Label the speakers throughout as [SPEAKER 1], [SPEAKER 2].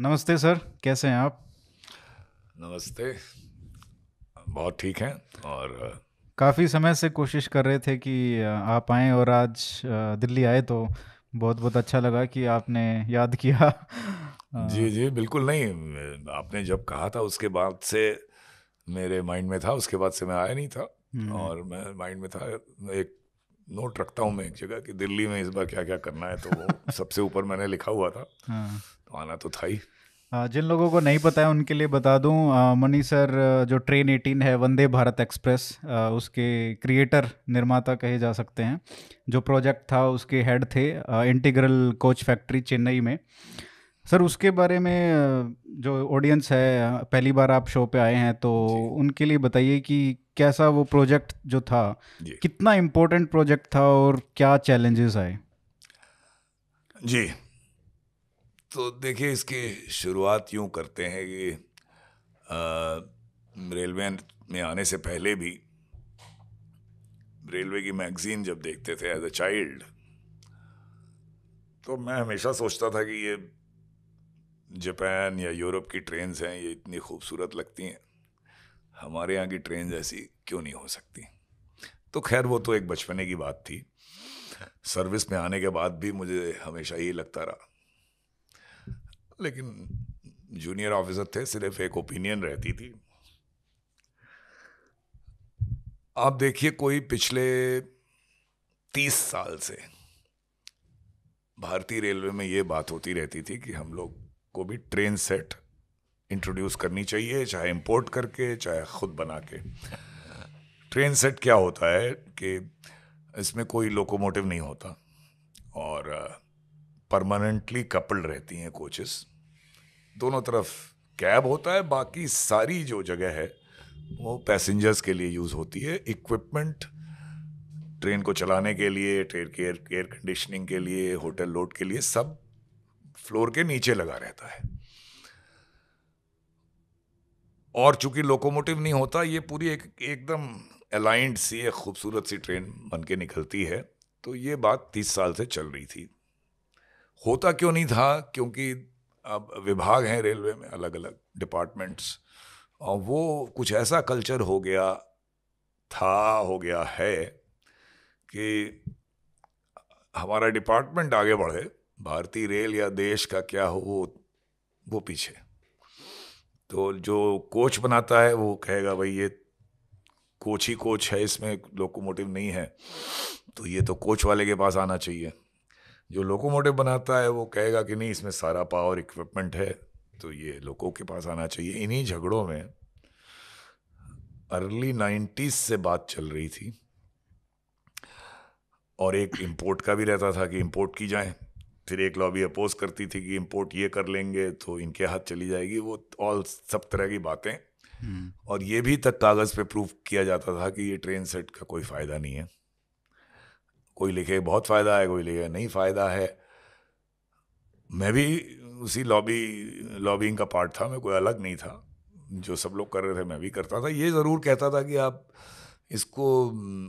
[SPEAKER 1] नमस्ते सर कैसे हैं आप?
[SPEAKER 2] नमस्ते। बहुत ठीक हैं और
[SPEAKER 1] काफ़ी समय से कोशिश कर रहे थे कि आप आएँ और आज दिल्ली आए तो बहुत बहुत अच्छा लगा कि आपने याद किया।
[SPEAKER 2] जी जी बिल्कुल नहीं। आपने जब कहा था उसके बाद से मेरे माइंड में था उसके बाद से मैं आया नहीं था। हम्म। और मैं माइंड में था एक नोट रखता हूँ मैं एक जगह कि दिल्ली में इस बार क्या क्या करना है तो वो सबसे ऊपर मैंने लिखा हुआ था। हाँ। आना तो था ही।
[SPEAKER 1] जिन लोगों को नहीं पता है उनके लिए बता दूँ मनी सर जो ट्रेन 18 है वंदे भारत एक्सप्रेस उसके क्रिएटर निर्माता कहे जा सकते हैं। जो प्रोजेक्ट था उसके हेड थे इंटीग्रल कोच फैक्ट्री चेन्नई में। सर उसके बारे में जो ऑडियंस है पहली बार आप शो पे आए हैं तो उनके लिए बताइए कि कैसा वो प्रोजेक्ट जो था कितना इम्पोर्टेंट प्रोजेक्ट था और क्या चैलेंजेस आए?
[SPEAKER 2] जी। तो देखिए, इसकी शुरुआत यूँ करते हैं कि रेलवे में आने से पहले भी रेलवे की मैगजीन जब देखते थे एज अ चाइल्ड तो मैं हमेशा सोचता था कि ये जापान या यूरोप की ट्रेन्स हैं, ये इतनी खूबसूरत लगती हैं। हमारे यहाँ की ट्रेन ऐसी क्यों नहीं हो सकती? तो खैर, वो तो एक बचपने की बात थी। सर्विस में आने के बाद भी मुझे हमेशा यही लगता रहा। लेकिन जूनियर ऑफिसर थे, सिर्फ़ एक ओपिनियन रहती थी। आप देखिए कोई पिछले तीस साल से भारतीय रेलवे में ये बात होती रहती थी कि हम लोग को भी ट्रेन सेट इंट्रोड्यूस करनी चाहिए, चाहे इंपोर्ट करके, चाहे खुद बना के ट्रेन सेट क्या होता है कि इसमें कोई लोकोमोटिव नहीं होता और परमानेंटली कपल्ड रहती हैं कोचेस दोनों तरफ़ कैब होता है, बाकी सारी जो जगह है, वो पैसेंजर्स के लिए यूज़ होती है। इक्विपमेंट ट्रेन को चलाने के लिए ट्रेन के एयर कंडीशनिंग के लिए होटल लोड के लिए सब फ्लोर के नीचे लगा रहता है। और चूँकि लोकोमोटिव नहीं होता, ये पूरी एक, एकदम अलाइंड सी, एक खूबसूरत सी ट्रेन बन के निकलती है। तो ये बात तीस साल से चल रही थी। होता क्यों नहीं था? क्योंकि अब विभाग हैं रेलवे में अलग अलग डिपार्टमेंट्स और वो कुछ ऐसा कल्चर हो गया, था, हो गया है कि हमारा डिपार्टमेंट आगे बढ़े, भारतीय रेल या देश का क्या हो, वो वो पीछे। तो जो कोच बनाता है, वो कहेगा, भाई, ये कोच ही कोच है, इसमें लोकोमोटिव नहीं है तो ये तो कोच वाले के पास आना चाहिए। जो लोकोमोटिव बनाता है वो कहेगा कि नहीं इसमें सारा पावर इक्विपमेंट है तो ये लोगों के पास आना चाहिए। इन्हीं झगड़ों में अर्ली नाइन्टीज से बात चल रही थी और एक इंपोर्ट का भी रहता था कि इंपोर्ट की जाए। फिर एक लॉबी अपोज करती थी कि इंपोर्ट ये कर लेंगे तो इनके हाथ चली जाएगी। वो ऑल सब तरह की बातें। हम्म। और ये भी तक कागज़ पे प्रूफ किया जाता था कि ये ट्रेन सेट का कोई फ़ायदा नहीं है। कोई लिखे बहुत फ़ायदा है कोई लिखे नहीं फ़ायदा है। मैं भी उसी लॉबी लॉबिंग का पार्ट था मैं कोई अलग नहीं था। जो सब लोग कर रहे थे मैं भी करता था। ये ज़रूर कहता था कि आप इसको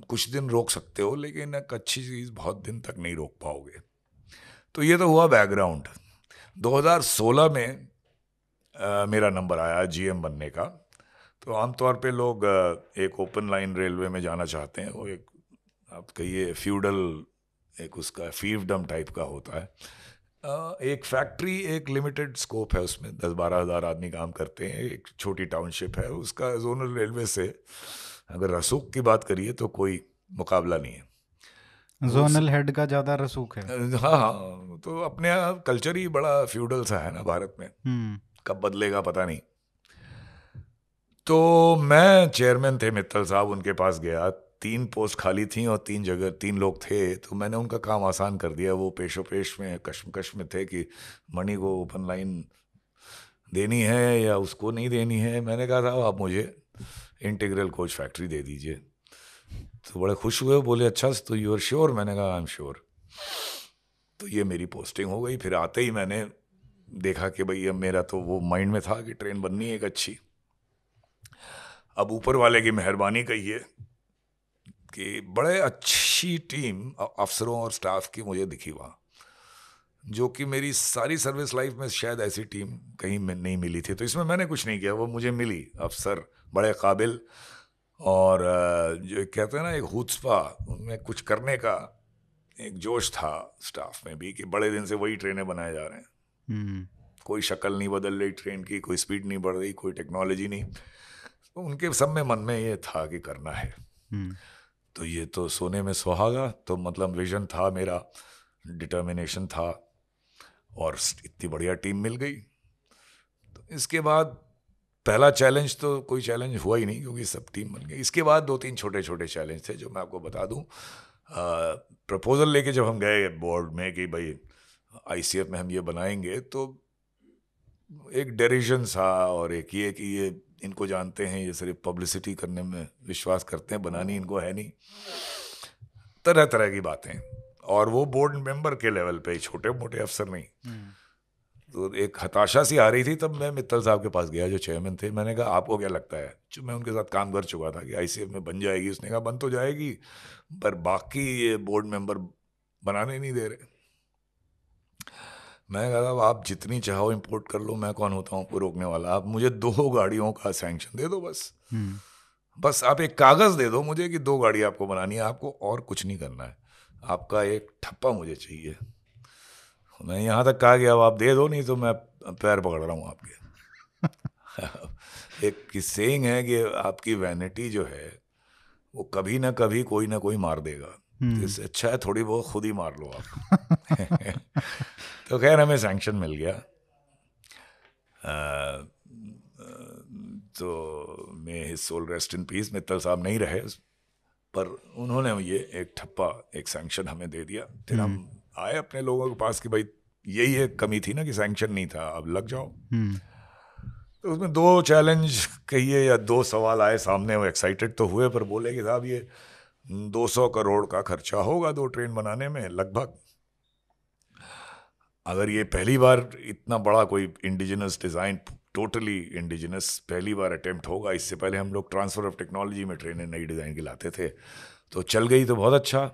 [SPEAKER 2] कुछ दिन रोक सकते हो लेकिन एक अच्छी चीज़ बहुत दिन तक नहीं रोक पाओगे। तो ये तो हुआ बैकग्राउंड 2016 में आ, मेरा नंबर आया जीएम बनने का। तो आमतौर पे लोग एक ओपन लाइन रेलवे में जाना चाहते हैं वो एक आप कहिए फ्यूडल एक उसका फीवडम टाइप का होता है। एक फैक्ट्री एक लिमिटेड स्कोप है उसमें। दस बारह हज़ार आदमी काम करते हैं एक छोटी टाउनशिप है। उसका जोनल रेलवे से अगर रसूख की बात करिए तो कोई मुकाबला नहीं है।
[SPEAKER 1] जोनल हेड का ज़्यादा रसूख है।
[SPEAKER 2] हाँ हाँ तो अपने कल्चर ही बड़ा फ्यूडल सा है ना भारत में। हम्म। कब बदलेगा पता नहीं। तो मैं चेयरमैन थे मित्तल साहब उनके पास गया। तीन पोस्ट खाली थी और तीन जगह, तीन लोग थे तो मैंने उनका काम आसान कर दिया। वो पेशो पेश में, कश्मकश में थे कि मणि को ओपन लाइन देनी है या उसको नहीं देनी है। मैंने कहा था, आप मुझे इंटीग्रल कोच फैक्ट्री दे दीजिए। तो बड़े खुश हुए, बोले अच्छा तो यू आर श्योर? मैंने कहा, आई एम श्योर। तो ये मेरी पोस्टिंग हो गई। फिर आते ही मैंने देखा कि भाई, अब मेरा तो वो माइंड में था कि ट्रेन बननी है एक अच्छी। अब ऊपर वाले की मेहरबानी कहिए। कि बड़े अच्छी टीम अफसरों और स्टाफ की मुझे दिखी वहाँ जो कि मेरी सारी सर्विस लाइफ में शायद ऐसी टीम कहीं में नहीं मिली थी तो इसमें मैंने कुछ नहीं किया वो मुझे मिली अफसर बड़े काबिल और जो कहते हैं ना एक हुस्पा उनमें कुछ करने का एक जोश था स्टाफ में भी कि बड़े दिन से वही ट्रेनें बनाए जा रहे हैं हम्म। कोई शक्ल नहीं बदल रही ट्रेन की कोई स्पीड नहीं बढ़ रही कोई टेक्नोलॉजी नहीं तो उनके सब में मन में ये था कि करना है हम्म। तो ये तो सोने में सुहागा तो मतलब विजन था मेरा डिटर्मिनेशन था और इतनी बढ़िया टीम मिल गई। तो इसके बाद पहला चैलेंज तो कोई चैलेंज हुआ ही नहीं क्योंकि सब टीम बन गई इसके बाद दो तीन छोटे छोटे चैलेंज थे जो मैं आपको बता दूँ। प्रपोज़ल लेके जब हम गए बोर्ड में कि भाई आईसीएफ में हम ये बनाएँगे तो एक डेरिजन था और एक ये कि ये इनको जानते हैं, ये सिर्फ़ पब्लिसिटी करने में विश्वास करते हैं, बनानी इनको है नहीं। तरह तरह की बातें। और वो बोर्ड मेंबर के लेवल पे छोटे मोटे अफसर नहीं। तो एक हताशा सी आ रही थी तब मैं मित्तल साहब के पास गया, जो चेयरमैन थे। मैंने कहा, आपको क्या लगता है? जो मैं उनके साथ काम कर चुका था कि आई में बन जाएगी। उसने कहा, बन तो जाएगी, पर बाकी ये बोर्ड मेंबर बनाने नहीं दे रहे। मैं कहा आप जितनी चाहो इंपोर्ट कर लो मैं कौन होता हूँ आपको रोकने वाला? आप मुझे दो गाड़ियों का सैंक्शन दे दो बस। हम्म। बस आप एक कागज़ दे दो मुझे कि दो गाड़ी आपको बनानी है आपको और कुछ नहीं करना है। आपका एक ठप्पा मुझे चाहिए। मैं यहाँ तक कहा गया अब आप दे दो नहीं तो मैं पैर पकड़ रहा हूँ आपके। एक सेइंग है कि आपकी वैनिटी जो है वो कभी ना कभी कोई ना कोई मार देगा। हम्म। इससे अच्छा है थोड़ी बहुत खुद ही मार लो आप। तो खैर हमें सैंक्शन मिल गया आ, तो मैं his soul rest in peace Mittal साहब नहीं रहे पर उन्होंने ये एक ठप्पा एक सैंक्शन हमें दे दिया फिर हम हम्म। आए अपने लोगों के पास कि भाई यही एक कमी थी ना कि सैंक्शन नहीं था अब लग जाओ हम्म। तो उसमें दो चैलेंज कहिए या दो सवाल आए सामने वो एक्साइटेड तो हुए पर बोले कि साहब ये 200 करोड़ का खर्चा होगा दो ट्रेन बनाने में लगभग अगर ये पहली बार इतना बड़ा कोई इंडिजिनस डिज़ाइन टोटली इंडिजिनस पहली बार अटेम्प्ट होगा, इससे पहले हम लोग ट्रांसफ़र ऑफ़ टेक्नोलॉजी में ट्रेनें नई डिज़ाइन की लाते थे। तो चल गई तो बहुत अच्छा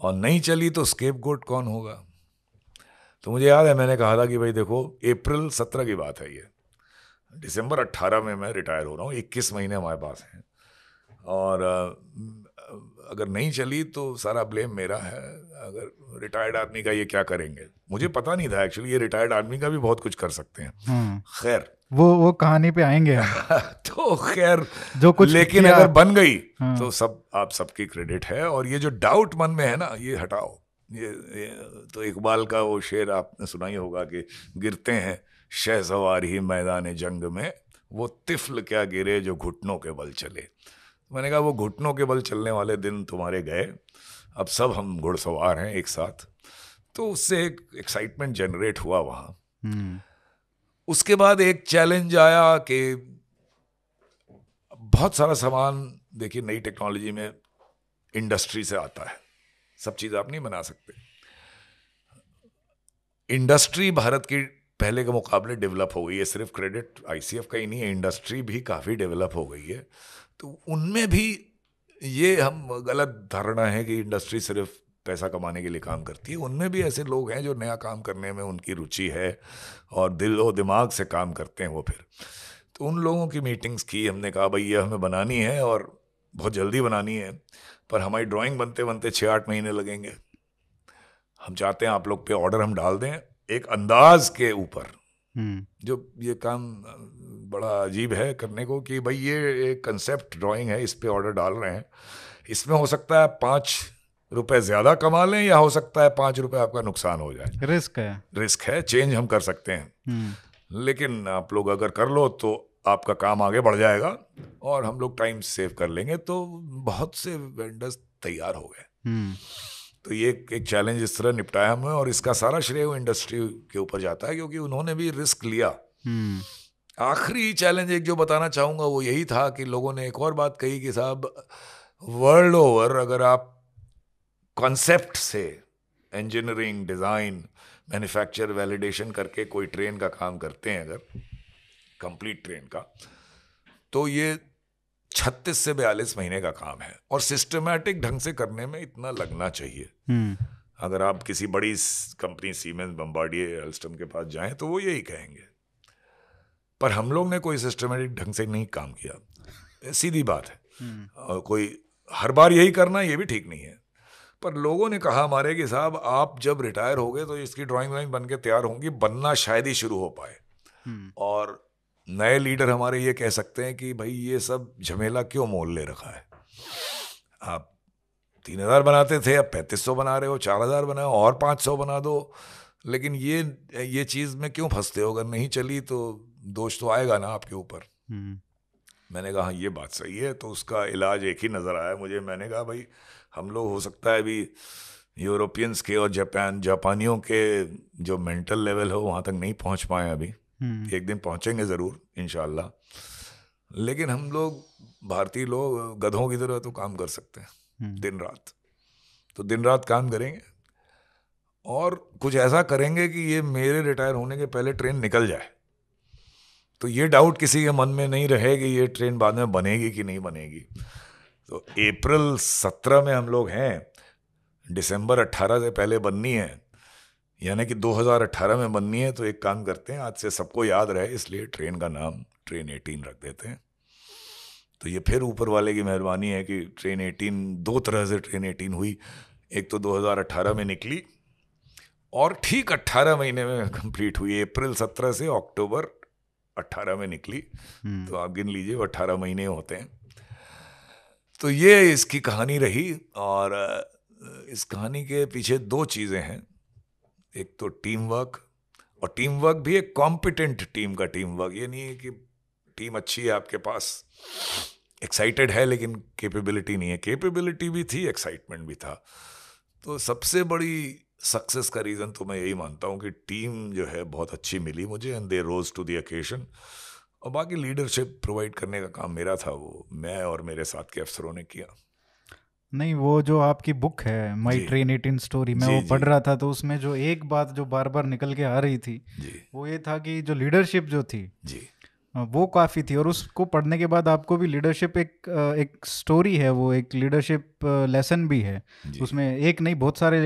[SPEAKER 2] और नहीं चली तो स्केप गोट कौन होगा? तो मुझे याद है, मैंने कहा था कि भाई देखो अप्रैल सत्रह की बात है ये। दिसंबर अट्ठारह में मैं रिटायर हो रहा हूँ, इक्कीस महीने हमारे पास हैं। और अगर नहीं चली तो सारा ब्लेम मेरा है अगर रिटायर्ड आदमी का ये क्या करेंगे? मुझे पता नहीं था एक्चुअली ये रिटायर्ड आदमी का भी बहुत कुछ कर सकते हैं। हम्म। खैर।
[SPEAKER 1] वो वो कहानी पे आएँगे
[SPEAKER 2] तो खैर जो कुछ लेकिन अगर बन गई हाँ। तो सब आप सबकी क्रेडिट है और ये जो डाउट मन में है ना ये हटाओ। ये, ये तो इकबाल का वो शेर आपने सुना ही होगा कि गिरते हैं शहसवार ही मैदान जंग में वो तिफल क्या गिरे जो घुटनों के बल चले। मैंने कहा वो घुटनों के बल चलने वाले दिन तुम्हारे गए अब सब हम घुड़सवार हैं एक साथ। तो उससे एक एक्साइटमेंट जनरेट हुआ वहाँ। हम्म। उसके बाद एक चैलेंज आया कि बहुत सारा सामान देखिए नई टेक्नोलॉजी में इंडस्ट्री से आता है। सब चीज़ आप नहीं बना सकते। इंडस्ट्री भारत की पहले के मुकाबले डेवलप हो गई है। सिर्फ़ क्रेडिट आईसीएफ का ही नहीं है इंडस्ट्री भी काफ़ी डेवलप हो गई है। तो उनमें भी ये हम गलत धारणा है कि इंडस्ट्री सिर्फ़ पैसा कमाने के लिए काम करती है। उनमें भी ऐसे लोग हैं जो नया काम करने में उनकी रुचि है और दिल और दिमाग से काम करते हैं वो फिर। तो उन लोगों की मीटिंग्स की हमने कहा भाई ये हमें बनानी है और बहुत जल्दी बनानी है पर हमारी ड्राइंग बनते बनते छः आठ महीने लगेंगे। हम चाहते हैं आप लोग पे ऑर्डर हम डाल दें एक अंदाज के ऊपर। हम्म। जो ये काम बड़ा अजीब है करने को कि भाई ये एक कंसेप्ट ड्राइंग है इस पे ऑर्डर डाल रहे हैं इसमें हो सकता है पाँच रुपए ज़्यादा कमा लें या हो सकता है पाँच रुपए आपका नुकसान हो जाए
[SPEAKER 1] रिस्क है
[SPEAKER 2] रिस्क है चेंज हम कर सकते हैं हम्म। लेकिन आप लोग अगर कर लो तो आपका काम आगे बढ़ जाएगा और हम लोग टाइम सेव कर लेंगे तो बहुत से वेंडर्स तैयार हो गए हम्म। तो ये एक चैलेंज इस तरह निपटाया हमें और इसका सारा श्रेय इंडस्ट्री के ऊपर जाता है क्योंकि उन्होंने भी रिस्क लिया हम्म। आखिरी चैलेंज एक जो बताना चाहूँगा वो यही था कि लोगों ने एक और बात कही कि साहब वर्ल्ड ओवर अगर आप कॉन्सेप्ट से इंजीनियरिंग डिज़ाइन मैन्युफैक्चर वैलिडेशन करके कोई ट्रेन का काम करते हैं अगर कंप्लीट ट्रेन का तो ये छत्तीस से बयालीस महीने का काम है और सिस्टमेटिक ढंग से करने में इतना लगना चाहिए हम्म। अगर आप किसी बड़ी कंपनी सीमेंस बम्बार्डिए एल्स्टम के पास जाएँ तो वो यही कहेंगे पर हम लोग ने कोई सिस्टमेटिक ढंग से नहीं काम किया। सीधी बात है। हम्म। और कोई हर बार यही करना ये भी ठीक नहीं है। पर लोगों ने कहा हमारे कि साहब आप जब रिटायर हो गए तो इसकी ड्राइंग व्राइंग बन के तैयार होंगी बनना शायद ही शुरू हो पाए। हम्म। और नए लीडर हमारे ये कह सकते हैं कि भाई ये सब झमेला क्यों मोल ले रखा है? आप तीन हज़ार बनाते थे अब पैंतीस सौ बना रहे हो चार हज़ार बनाओ और पाँच सौ बना दो। लेकिन ये ये चीज़ में क्यों फंसते हो? अगर नहीं चली तो दोष तो आएगा ना आपके ऊपर हम्म। मैंने कहा ये बात सही है तो उसका इलाज एक ही नज़र आया मुझे मैंने कहा भाई हम लोग हो सकता है अभी यूरोपियंस के और जापान जापानियों के जो मेंटल लेवल हो वहाँ तक नहीं पहुँच पाए अभी हम्म। एक दिन पहुँचेंगे ज़रूर इन लेकिन हम लोग भारतीय लोग गधों की तरह तो काम कर सकते हैं हम्म। दिन रात तो दिन रात काम करेंगे और कुछ ऐसा करेंगे कि ये मेरे रिटायर होने के पहले ट्रेन निकल जाए तो ये डाउट किसी के मन में नहीं रहे कि ये ट्रेन बाद में बनेगी कि नहीं बनेगी। तो अप्रैल सत्रह में हम लोग हैं दिसंबर अट्ठारह से पहले बननी है, यानी कि 2018 में बननी है तो एक काम करते हैं, आज से सबको याद रहे, इसलिए ट्रेन का नाम ट्रेन एटीन रख देते हैं। तो ये फिर ऊपर वाले की मेहरबानी है कि ट्रेन एटीन दो तरह से ट्रेन एटीन हुई, एक तो 2018 में निकली, और ठीक 18 महीने में कंप्लीट हुई अप्रैल 17 से अक्टूबर 18 में निकली हम्म। तो आप गिन लीजिए वो अट्ठारह महीने होते हैं। तो ये इसकी कहानी रही और इस कहानी के पीछे दो चीज़ें हैं। एक तो टीम वर्क और टीम वर्क भी एक कॉम्पिटेंट टीम का टीम वर्क ये नहीं है कि टीम अच्छी है आपके पास एक्साइटेड है लेकिन कैपेबिलिटी नहीं है। कैपेबिलिटी भी थी एक्साइटमेंट भी था। तो सबसे बड़ी सक्सेस का रीज़न तो मैं यही मानता हूँ कि टीम जो है बहुत अच्छी मिली मुझे and they rose to the occasion और बाकी लीडरशिप प्रोवाइड करने का काम मेरा था वो मैं और मेरे साथ के अफसरों ने किया।
[SPEAKER 1] नहीं वो जो आपकी बुक है माई ट्रेन एटीन स्टोरी मैं वो पढ़ रहा था तो उसमें जो एक बात जो बार बार निकल के आ रही थी वो ये था कि जो लीडरशिप जो थी जी। वो काफ़ी थी। और उसको पढ़ने के बाद आपको भी लीडरशिप एक एक स्टोरी है वो एक लीडरशिप लेसन भी है। उसमें एक नहीं बहुत सारे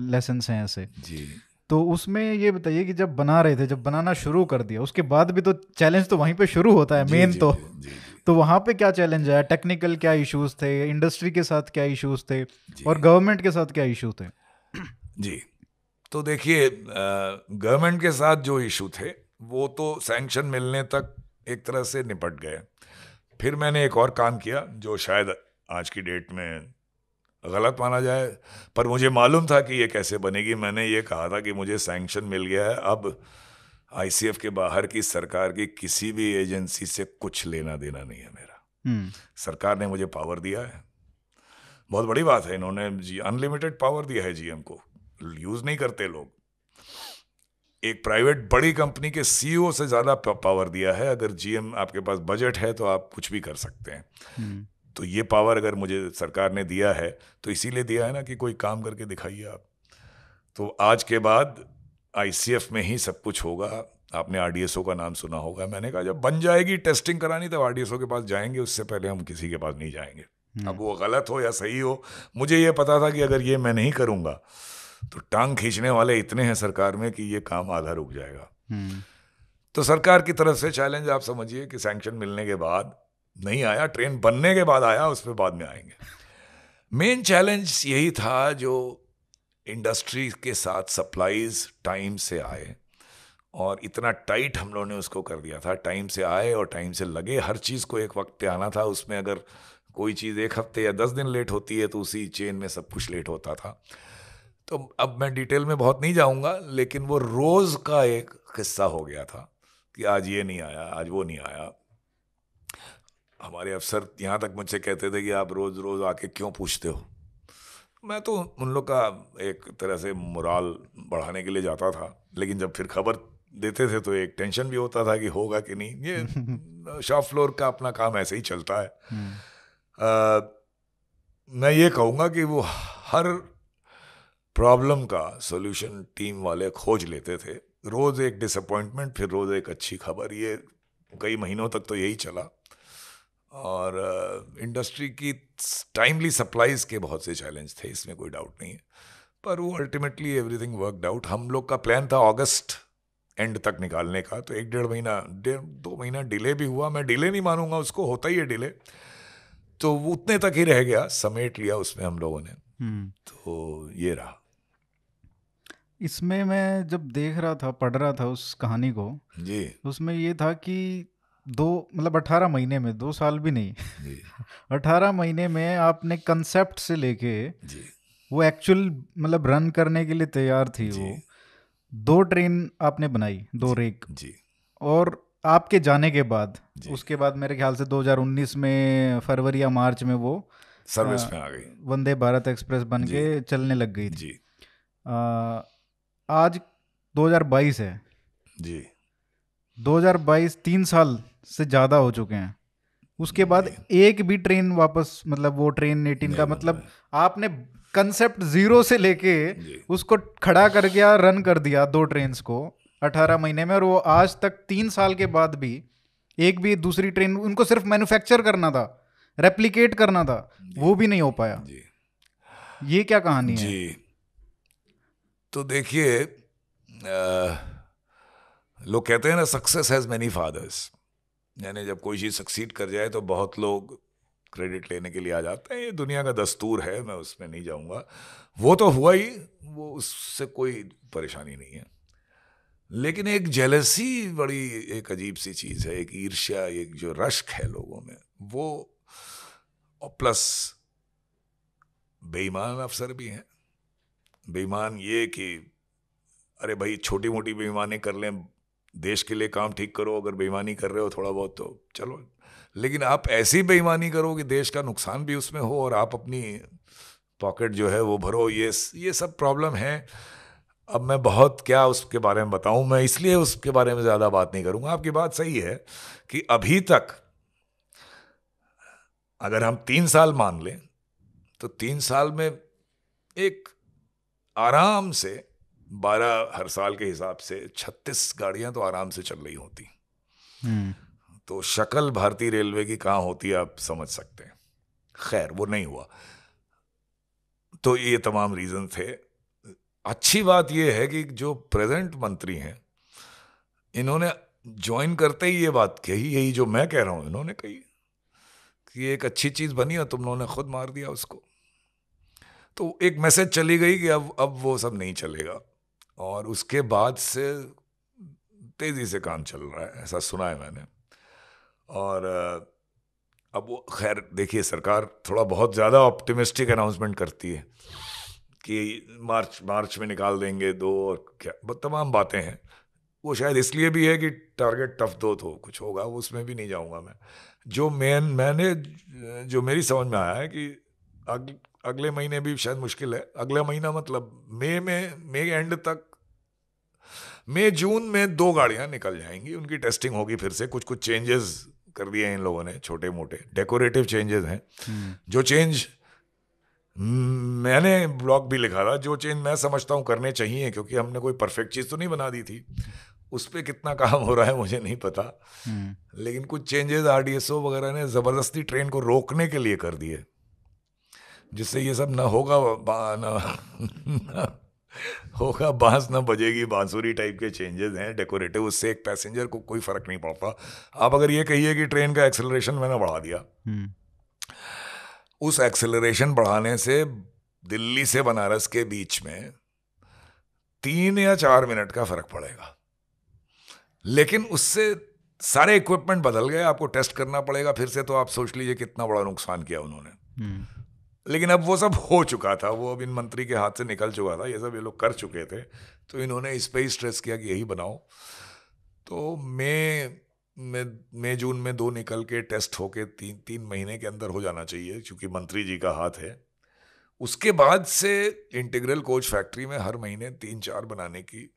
[SPEAKER 1] लेसन हैं ऐसे। जी। तो उसमें ये बताइए कि जब बना रहे थे जब बनाना शुरू कर दिया उसके बाद भी तो चैलेंज तो वहीं पे शुरू होता है मेन तो। जी, जी, तो वहाँ पे क्या चैलेंज आया? टेक्निकल क्या इश्यूज़ थे? इंडस्ट्री के साथ क्या इश्यूज़ थे? और गवर्नमेंट के साथ क्या इशू थे?
[SPEAKER 2] जी। तो देखिए गवर्नमेंट के साथ जो इशू थे वो तो सैंक्शन मिलने तक एक तरह से निपट गए। फिर मैंने एक और काम किया जो शायद आज की डेट में गलत माना जाए पर मुझे मालूम था कि ये कैसे बनेगी। मैंने ये कहा था कि मुझे सैंक्शन मिल गया है। अब आईसीएफ के बाहर की सरकार की किसी भी एजेंसी से कुछ लेना देना नहीं है मेरा। हम्म। सरकार ने मुझे पावर दिया है। बहुत बड़ी बात है इन्होंने जी अनलिमिटेड पावर दिया है जीएम को। यूज़ नहीं करते लोग। एक प्राइवेट बड़ी कंपनी के सीईओ से ज़्यादा पावर दिया है। अगर जीएम आपके पास बजट है तो आप कुछ भी कर सकते हैं। हम्म। तो ये पावर अगर मुझे सरकार ने दिया है तो इसीलिए दिया है ना कि कोई काम करके दिखाइए आप। तो आज के बाद आईसीएफ में ही सब कुछ होगा। आपने आरडीएसओ का नाम सुना होगा। मैंने कहा जब बन जाएगी टेस्टिंग करानी तब आरडीएसओ के पास जाएँगे। उससे पहले हम किसी के पास नहीं जाएँगे। हम्म। अब वो गलत हो या सही हो मुझे ये पता था कि अगर ये मैं नहीं करूँगा तो टांग खींचने वाले इतने हैं सरकार में कि ये काम आधा रुक जाएगा। हम्म। तो सरकार की तरफ़ से चैलेंज आप समझिए कि सैंक्शन मिलने के बाद नहीं आया ट्रेन बनने के बाद आया उस पर बाद में आएँगे। मेन चैलेंज यही था जो इंडस्ट्री के साथ सप्लाईज टाइम से आए और इतना टाइट हम लोगों ने उसको कर दिया था। टाइम से आए और टाइम से लगे हर चीज़ को एक वक्त पे आना था। उसमें अगर कोई चीज़ एक हफ़्ते या दस दिन लेट होती है तो उसी चेन में सब कुछ लेट होता था। तो अब मैं डिटेल में बहुत नहीं जाऊँगा लेकिन वो रोज़ का एक किस्सा हो गया था कि आज ये नहीं आया आज वो नहीं आया। हमारे अफसर यहाँ तक मुझसे कहते थे कि आप रोज़ रोज़ आके क्यों पूछते हो? मैं तो उन लोग का एक तरह से मुराल बढ़ाने के लिए जाता था लेकिन जब फिर खबर देते थे तो एक टेंशन भी होता था कि होगा कि नहीं। ये शॉप फ्लोर का अपना काम ऐसे ही चलता है। आ, हम्म। मैं ये कहूँगा कि वो हर प्रॉब्लम का सोल्यूशन टीम वाले खोज लेते थे। रोज़ एक डिसअपॉइंटमेंट फिर रोज़ एक अच्छी खबर। ये कई महीनों तक तो यही चला। और इंडस्ट्री की टाइमली सप्लाईज के बहुत से चैलेंज थे इसमें कोई डाउट नहीं है। पर वो अल्टीमेटली एवरीथिंग वर्कड आउट हम लोग का प्लान था अगस्त एंड तक निकालने का। तो एक डेढ़ महीना डेढ़ दो महीना डिले भी हुआ। मैं डिले नहीं मानूँगा उसको होता ही है डिले तो वो उतने तक ही रह गया। समेट लिया उसमें हम लोगों ने।
[SPEAKER 1] हम्म।
[SPEAKER 2] तो ये रहा।
[SPEAKER 1] इसमें मैं जब देख रहा था पढ़ रहा था उस कहानी को
[SPEAKER 2] जी।
[SPEAKER 1] उसमें ये था कि दो मतलब अठारह महीने में दो साल भी नहीं अठारह महीने में आपने कंसेप्ट से लेके वो एक्चुअल मतलब रन करने के लिए तैयार थी वो। दो ट्रेन आपने बनाई दो रेक।
[SPEAKER 2] जी।
[SPEAKER 1] और आपके जाने के बाद उसके बाद मेरे ख्याल से 2019 में फरवरी या मार्च में वो
[SPEAKER 2] सर्विस। में आ गई।
[SPEAKER 1] वंदे भारत एक्सप्रेस बन के चलने लग गई थी।
[SPEAKER 2] जी।
[SPEAKER 1] आ, आज 2022 है।
[SPEAKER 2] जी।
[SPEAKER 1] 2022 तीन साल से ज़्यादा हो चुके हैं। उसके बाद एक भी ट्रेन वापस मतलब वो ट्रेन 18 का मतलब आपने कंसेप्ट ज़ीरो से लेके उसको खड़ा कर गया रन कर दिया दो ट्रेन को 18 महीने में और वो आज तक तीन साल के बाद भी एक भी दूसरी ट्रेन उनको सिर्फ़ मैन्युफैक्चर करना था रेप्लिकेट करना था वो भी नहीं हो पाया।
[SPEAKER 2] जी।
[SPEAKER 1] ये क्या कहानी है?
[SPEAKER 2] तो देखिए लोग कहते हैं ना सक्सेस हैज़ मेनी फादर्स यानी जब कोई चीज़ सक्सीड कर जाए तो बहुत लोग क्रेडिट लेने के लिए आ जाते हैं। ये दुनिया का दस्तूर है, मैं उसमें नहीं जाऊँगा। वो तो हुआ ही, वो उससे कोई परेशानी नहीं है। लेकिन एक जेलसी बड़ी, एक अजीब सी चीज़ है, एक ईर्ष्या, एक जो रश्क है लोगों में, वो और प्लस बेईमान अफसर भी हैं। बेईमान ये कि, अरे भाई छोटी मोटी बेईमानी कर लें, देश के लिए काम ठीक करो, अगर बेईमानी कर रहे हो थोड़ा बहुत तो चलो। लेकिन आप ऐसी बेईमानी करो कि देश का नुकसान भी उसमें हो और आप अपनी पॉकेट जो है वो भरो। ये ये सब प्रॉब्लम है। अब मैं बहुत क्या उसके बारे में बताऊँ? मैं इसलिए उसके बारे में ज़्यादा बात नहीं करूँगा। आपकी बात सही है कि अभी तक अगर हम तीन साल मान लें तो तीन साल में एक आराम से बारह हर साल के हिसाब से छत्तीस गाड़ियाँ तो आराम से चल रही होती।
[SPEAKER 1] हम्म,
[SPEAKER 2] तो शक्ल भारतीय रेलवे की कहाँ होती है आप समझ सकते हैं। खैर वो नहीं हुआ। तो ये तमाम रीज़न थे। अच्छी बात ये है कि जो प्रेजेंट मंत्री हैं इन्होंने ज्वाइन करते ही ये बात कही यही जो मैं कह रहा हूँ इन्होंने कही कि एक अच्छी चीज़ बनी और तुम लोगों ने खुद मार दिया उसको। तो एक मैसेज चली गई कि अब अब वो सब नहीं चलेगा। और उसके बाद से तेज़ी से काम चल रहा है, ऐसा सुना है मैंने। और अब वो, खैर, देखिए, सरकार थोड़ा बहुत ज़्यादा ऑप्टिमिस्टिक अनाउंसमेंट करती है कि मार्च मार्च में निकाल देंगे दो और क्या तमाम बातें हैं। वो शायद इसलिए भी है कि टारगेट टफ दो तो कुछ होगा, वो उसमें भी नहीं जाऊँगा मैं। जो मेन मैंने, जो मेरी समझ में आया है कि अगले महीने भी शायद मुश्किल है। अगला महीना मतलब मई में मई एंड तक मई जून में दो गाड़ियाँ निकल जाएँगी। उनकी टेस्टिंग होगी फिर से। कुछ कुछ चेंजेस कर दिए हैं इन लोगों ने छोटे मोटे डेकोरेटिव चेंजेस हैं।
[SPEAKER 1] हम्म,
[SPEAKER 2] जो चेंज मैंने ब्लॉग भी लिखा था जो चेंज मैं समझता हूँ करने चाहिए क्योंकि हमने कोई परफेक्ट चीज़ तो नहीं बना दी थी। उस पर कितना काम हो रहा है मुझे नहीं पता।
[SPEAKER 1] हम्म,
[SPEAKER 2] लेकिन कुछ चेंजेस आरडीएसओ वगैरह ने ज़बरदस्ती ट्रेन को रोकने के लिए कर दिए। जिससे ये सब ना होगा बा- ना, ना होगा बाँस ना बजेगी बांसुरी टाइप के चेंजेस हैं डेकोरेटिव उससे एक पैसेंजर को कोई फ़र्क नहीं पड़ता। आप अगर ये कहिए कि ट्रेन का एक्सेलरेशन मैंने बढ़ा दिया।
[SPEAKER 1] हम्म,
[SPEAKER 2] उस एक्सेलरेशन बढ़ाने से दिल्ली से बनारस के बीच में तीन या चार मिनट का फ़र्क पड़ेगा। लेकिन उससे सारे इक्विपमेंट बदल गए आपको टेस्ट करना पड़ेगा फिर से तो आप सोच लीजिए कितना बड़ा नुकसान किया उन्होंने।
[SPEAKER 1] हम्म,
[SPEAKER 2] लेकिन अब वो सब हो चुका था वो अब इन मंत्री के हाथ से निकल चुका था ये सब ये लोग कर चुके थे तो इन्होंने इस पर ही स्ट्रेस किया कि यही बनाओ। तो में मई जून में दो निकल के टेस्ट होके तीन तीन महीने के अंदर हो जाना चाहिए क्योंकि मंत्री जी का हाथ है। उसके बाद से इंटीग्रल कोच फैक्ट्री में हर महीने तीन चार बनाने की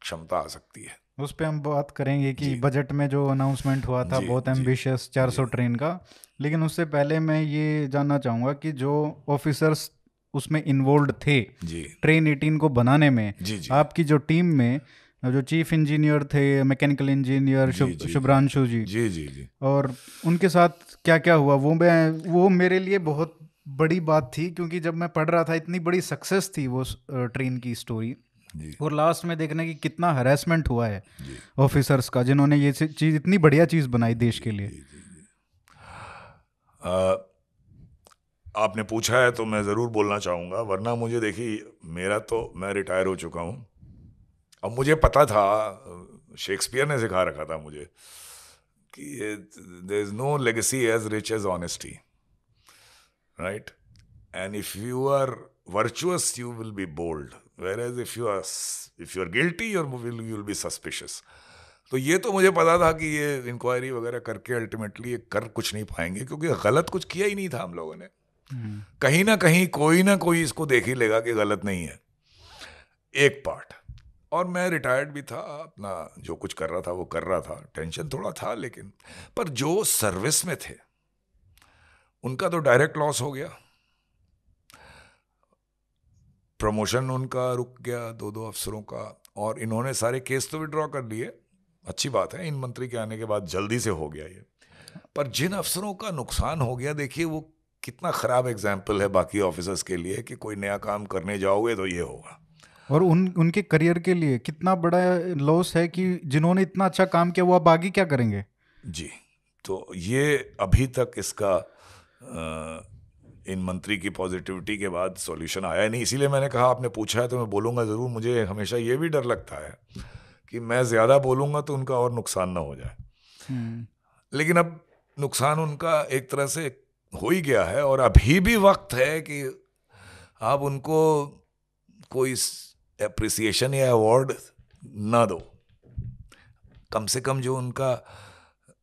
[SPEAKER 2] क्षमता आ सकती है।
[SPEAKER 1] उस पर हम बात करेंगे कि बजट में जो अनाउंसमेंट हुआ था बहुत एम्बिशियस 400 ट्रेन का लेकिन उससे पहले मैं ये जानना चाहूँगा कि जो ऑफिसर्स उसमें इन्वॉल्व थे
[SPEAKER 2] जी।
[SPEAKER 1] ट्रेन 18 को बनाने में
[SPEAKER 2] जी जी।
[SPEAKER 1] आपकी जो टीम में जो चीफ इंजीनियर थे मैकेनिकल इंजीनियर शुभ शुभ्रांशु जी।
[SPEAKER 2] जी जी जी।
[SPEAKER 1] और उनके साथ क्या क्या हुआ? वो मैं वो मेरे लिए बहुत बड़ी बात थी क्योंकि जब मैं पढ़ रहा था इतनी बड़ी सक्सेस थी वो ट्रेन की स्टोरी और लास्ट में देखने की कितना हरेसमेंट हुआ है ऑफिसर्स का जिन्होंने ये चीज़ इतनी बढ़िया चीज़ बनाई देश के लिए।
[SPEAKER 2] आ, आपने पूछा है तो मैं ज़रूर बोलना चाहूँगा, वरना मुझे देखिए, मेरा तो मैं रिटायर हो चुका हूँ। अब मुझे पता था, शेक्सपियर ने सिखा रखा था मुझे, कि there is no legacy as rich as honesty right and if you are virtuous you will be bold whereas if you are if you are guilty और will you will be suspicious तो ये तो मुझे पता था कि ये inquiry वगैरह करके अल्टीमेटली ये कर कुछ नहीं पाएँगे क्योंकि गलत कुछ किया ही नहीं था हम लोगों ने। हम्म। कहीं ना कहीं कोई ना कोई इसको देख ही लेगा कि गलत नहीं है। एक पार्ट और मैं रिटायर्ड भी था अपना जो कुछ कर रहा था वो कर रहा था। टेंशन थोड़ा था लेकिन पर जो सर्विस में थे उनका तो डायरेक्ट लॉस हो गया। प्रमोशन उनका रुक गया दो दो अफसरों का और इन्होंने सारे केस तो विड्रॉ कर लिए। अच्छी बात है इन मंत्री के आने के बाद जल्दी से हो गया ये। पर जिन अफसरों का नुकसान हो गया देखिए वो कितना ख़राब एग्ज़ाम्पल है बाकी ऑफिसर्स के लिए कि कोई नया काम करने जाओगे तो ये होगा।
[SPEAKER 1] और उन उनके करियर के लिए कितना बड़ा लॉस है कि जिन्होंने इतना अच्छा काम किया वो अब आगे क्या करेंगे?
[SPEAKER 2] जी तो ये अभी तक इसका आ, इन मंत्री की पॉजिटिविटी के बाद सॉल्यूशन आया नहीं। इसीलिए मैंने कहा आपने पूछा है तो मैं बोलूँगा ज़रूर मुझे हमेशा ये भी डर लगता है। कि मैं ज़्यादा बोलूँगा तो उनका और नुकसान ना हो जाए हम्म। लेकिन अब नुकसान उनका एक तरह से हो ही गया है और अभी भी वक्त है कि आप उनको कोई अप्रिसिएशन या अवार्ड ना दो कम से कम जो उनका